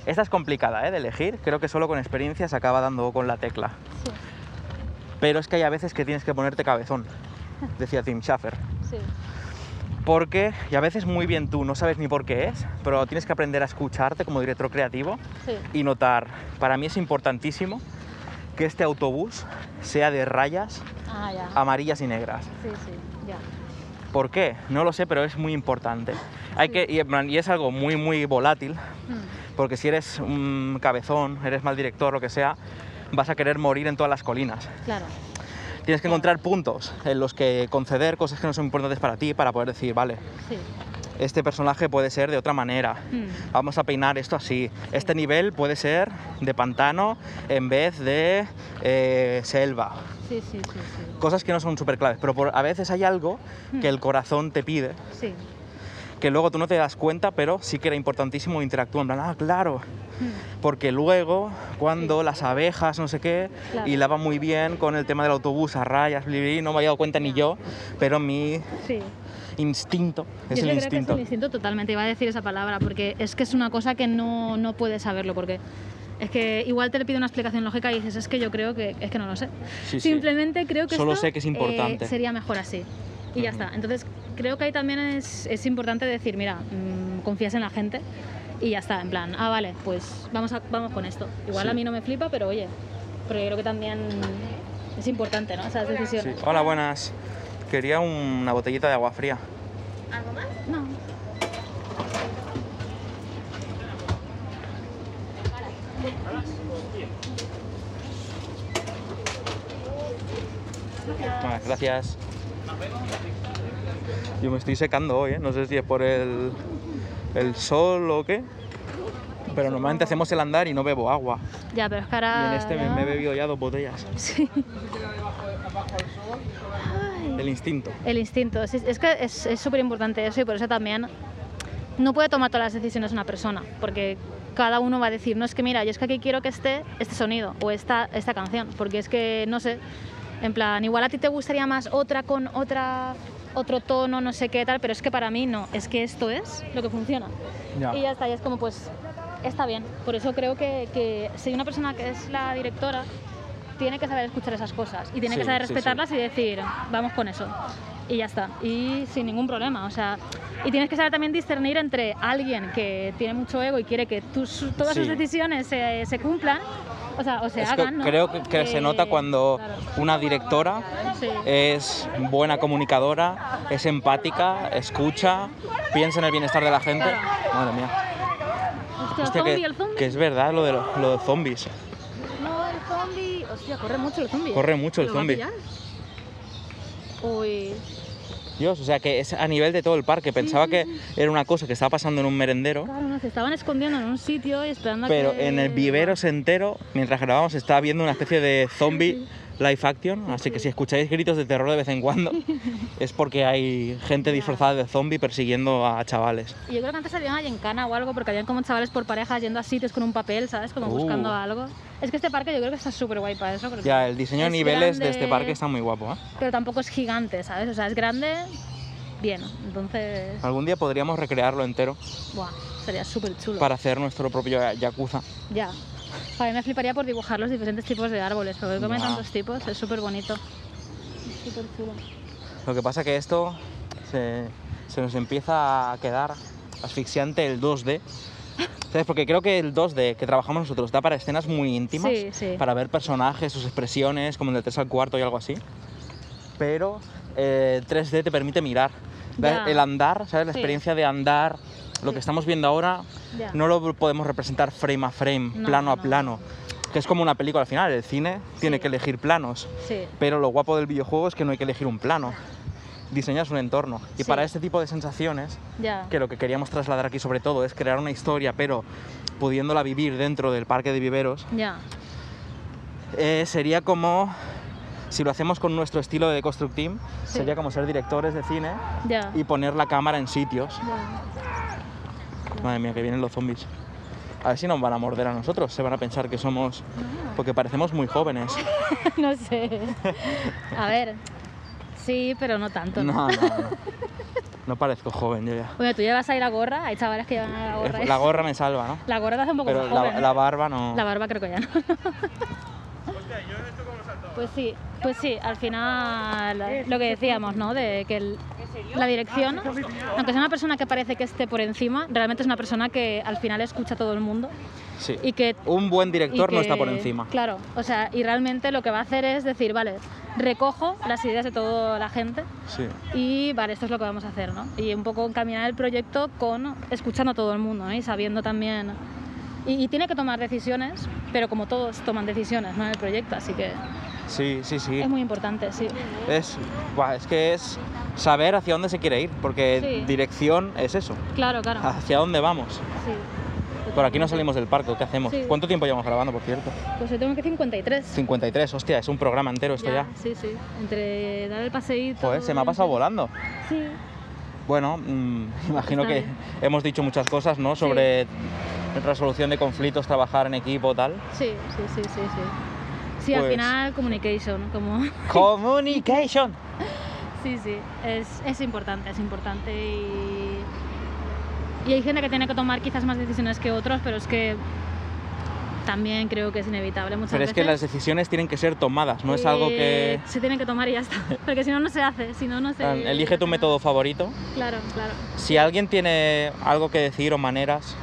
esta es complicada ¿eh? de elegir, creo que solo con experiencia se acaba dando con la tecla. sí, Pero es que hay a veces que tienes que ponerte cabezón, decía Tim Schafer. sí. Porque, y a veces muy bien tú, no sabes ni por qué es, pero tienes que aprender a escucharte como director creativo Sí, y notar, para mí es importantísimo que este autobús sea de rayas ah, amarillas y negras. Sí, sí, ya. ¿Por qué? No lo sé, pero es muy importante. Hay que, y, es algo muy, muy volátil, Mm, porque si eres un cabezón, eres mal director, lo que sea, vas a querer morir en todas las colinas. Claro, Tienes que encontrar puntos en los que conceder cosas que no son importantes para ti para poder decir, vale, sí. Este personaje puede ser de otra manera. Mm, Vamos a peinar esto así. Este nivel puede ser de pantano en vez de eh, selva. Sí, sí, sí, sí. Cosas que no son súper claves, pero por- a veces hay algo que el corazón te pide, Sí. que luego tú no te das cuenta, pero sí que era importantísimo interactuar. En plan, ah, claro, Mm, porque luego cuando las abejas, no sé qué, Claro. hilaba muy bien con el tema del autobús a rayas, bli, bli, no me había dado cuenta ni yo, pero mi Sí. Instinto es Yo el creo que es instinto. el instinto totalmente, iba a decir esa palabra, porque es que es una cosa que no, no puedes saberlo, porque es que igual te le pido una explicación lógica y dices, es que yo creo que es que no lo sé. Sí, sí. Simplemente creo que Solo esto, sé que es eh, importante. sería mejor así. Y ya está. Entonces, creo que ahí también es, es importante decir, mira, mm, confías en la gente y ya está, en plan, ah, vale, pues vamos, a, vamos con esto. Igual Sí. a mí no me flipa, pero oye, pero yo creo que también es importante, ¿no? Esas Sí. decisiones. Hola, buenas. Quería una botellita de agua fría. No. Vale, gracias. Yo me estoy secando hoy, ¿eh? no sé si es por el, el sol o qué. Pero normalmente hacemos el andar y no bebo agua. Ya, pero es que Y ahora... en este me, me he bebido ya dos botellas. Sí. El instinto. El instinto, sí, es que es súper importante eso y por eso también no puede tomar todas las decisiones una persona, porque cada uno va a decir, no es que mira, yo es que aquí quiero que esté este sonido o esta, esta canción, porque es que, no sé, en plan, igual a ti te gustaría más otra con otra, otro tono, no sé qué tal, pero es que para mí no, es que esto es lo que funciona. Ya. Y ya está, y es como pues, está bien. Por eso creo que, que si una persona que es la directora tiene que saber escuchar esas cosas y tiene que Sí, saber sí, sí. respetarlas y decir, vamos con eso. Y ya está. Y sin ningún problema. O sea, y tienes que saber también discernir entre alguien que tiene mucho ego y quiere que tus, todas sus Sí. decisiones se, se cumplan, o sea, o se Es que hagan, ¿no? creo que, que se Eh, nota cuando claro. una directora Sí. es buena comunicadora, es empática, escucha, piensa en el bienestar de la gente. Claro. Madre mía. Hostia, Hostia, zombie, que, el que es verdad lo de, lo- lo de zombies. Hostia, corre mucho el zombie. Corre mucho el ¿Lo va a zombie. Uy. Dios, o sea que es a nivel de todo el parque. Pensaba que era una cosa que estaba pasando en un merendero, Claro, no, se estaban escondiendo en un sitio y esperando a pero que... en el vivero entero, mientras grabábamos, estaba viendo una especie de zombie live action. Así que si escucháis gritos de terror de vez en cuando, es porque hay gente disfrazada de zombie persiguiendo a chavales. Y yo creo que antes había una gincana o algo, porque habían como chavales por parejas yendo a sitios con un papel, ¿sabes? Como Uh. buscando algo. Es que este parque yo creo que está súper guay para eso. Ya, el diseño de es niveles de este parque está muy guapo. ¿eh? Pero tampoco es gigante, ¿sabes? O sea, es grande, bien. Entonces, Algún día podríamos recrearlo entero buah, sería súper chulo. para hacer nuestro propio yakuza. Ya. A mí me fliparía por dibujar los diferentes tipos de árboles, porque como hay Ya. tantos tipos, es súper bonito. Es súper chulo. Lo que pasa que esto se, se nos empieza a quedar asfixiante el 2D. ¿Sabes? Porque creo que el 2D que trabajamos nosotros da para escenas muy íntimas, Sí, sí. para ver personajes, sus expresiones, como el 3 al cuarto y algo así. Pero eh, el 3D te permite mirar. Ya. El andar, ¿sabes? La Sí. experiencia de andar, lo que estamos viendo ahora, Ya. no lo podemos representar frame a frame, No, plano a no. plano. Que es como una película al final, el cine tiene Sí. que elegir planos. Sí. Pero lo guapo del videojuego es que no hay que elegir un plano. Diseñas un entorno. Y Sí. para este tipo de sensaciones, Ya. que lo que queríamos trasladar aquí sobre todo es crear una historia, pero pudiéndola vivir dentro del parque de viveros, eh, sería como, si lo hacemos con nuestro estilo de Construct Team, Sí. sería como ser directores de cine y poner la cámara en sitios. Madre mía, que vienen los zombies. A ver si nos van a morder a nosotros, se van a pensar que somos... Porque parecemos muy jóvenes. no sé. A ver. Sí, pero no tanto. No, no, no. No parezco joven yo ya. Bueno, tú llevas ahí la gorra, hay chavales que llevan la gorra. La gorra me salva, ¿no? La gorra te hace un poco Pero más la, la barba no. La barba creo que ya no. Pues sí, pues sí, al final lo que decíamos, ¿no? De que el- la dirección, aunque sea una persona que parece que esté por encima, realmente es una persona que al final escucha a todo el mundo Sí. y que Un buen director no está por encima. Claro, o sea, y realmente lo que va a hacer es decir, vale, recojo las ideas de toda la gente Sí. y vale, esto es lo que vamos a hacer, ¿no? Y un poco encaminar el proyecto con escuchando a todo el mundo, ¿no? Y sabiendo también... Y, y tiene que tomar decisiones, pero como todos toman decisiones, ¿no? En el proyecto, así que Sí, sí, sí. es muy importante, sí. Es, buah, es que es saber hacia dónde se quiere ir, porque Sí. dirección es eso. Claro, claro. Hacia dónde vamos. Sí. Por aquí no salimos del parque, ¿qué hacemos? Sí. ¿Cuánto tiempo llevamos grabando, por cierto? Pues yo tengo que 53. 53, hostia, es un programa entero esto ya. Sí, sí. Entre dar el paseíto... Joder, se me ha pasado volando. Sí. Bueno, mm, imagino que hemos dicho muchas cosas, ¿no? Sobre resolución de conflictos, trabajar en equipo, tal. Sí, sí, sí, sí, sí. Sí, al Pues- final communication, como... Communication. Sí, sí, es, es importante, es importante y... Y hay gente que tiene que tomar quizás más decisiones que otros, pero es que también creo que es inevitable muchas Pero es veces. que las decisiones tienen que ser tomadas, no es algo que... Se tienen que tomar y ya está, porque si no, no se hace, si no, no se... Elige tu método favorito. Claro, claro. Si alguien tiene algo que decir o maneras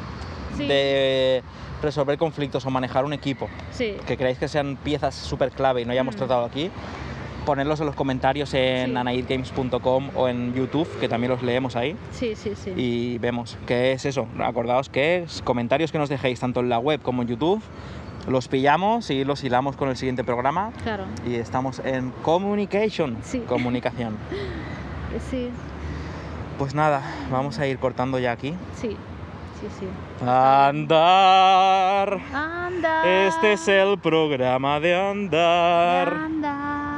Sí. de resolver conflictos o manejar un equipo, Sí. que creáis que sean piezas súper clave y no hayamos Mm. tratado aquí, ponedlos en los comentarios en Sí. anaidgames.com o en YouTube, que también los leemos ahí. Sí, sí, sí. y vemos qué es eso. Acordaos que es comentarios que nos dejéis tanto en la web como en YouTube, los pillamos y los hilamos con el siguiente programa Claro. y estamos en communication, Sí. comunicación. Sí, Pues nada, vamos a ir cortando ya aquí. sí, sí, sí. Andar. Andar. Este es el programa de andar. Andar.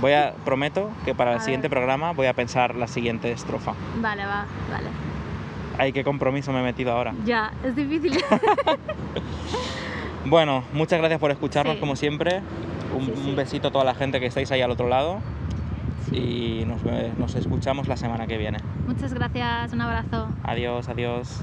Voy a prometo que para el siguiente programa voy a pensar la siguiente estrofa. Vale, va, vale. Ay, qué compromiso me he metido ahora. Ya, es difícil. Bueno, muchas gracias por escucharnos Sí. como siempre. Un, Sí, sí. un besito a toda la gente que estáis ahí al otro lado. Y nos escuchamos la semana que viene. Muchas gracias, un abrazo. Adiós, adiós.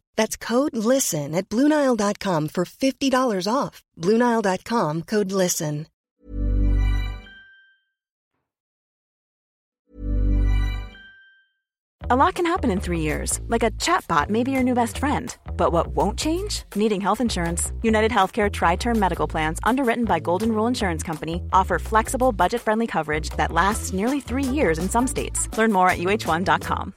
That's code LISTEN at BlueNile.com for $50 off. BlueNile.com code LISTEN. A lot can happen in three years, like a chatbot may be your new best friend. But what won't change? Needing health insurance. United Healthcare Tri Term Medical Plans, underwritten by Golden Rule Insurance Company, offer flexible, budget friendly coverage that lasts nearly three years in some states. Learn more at uh1.com.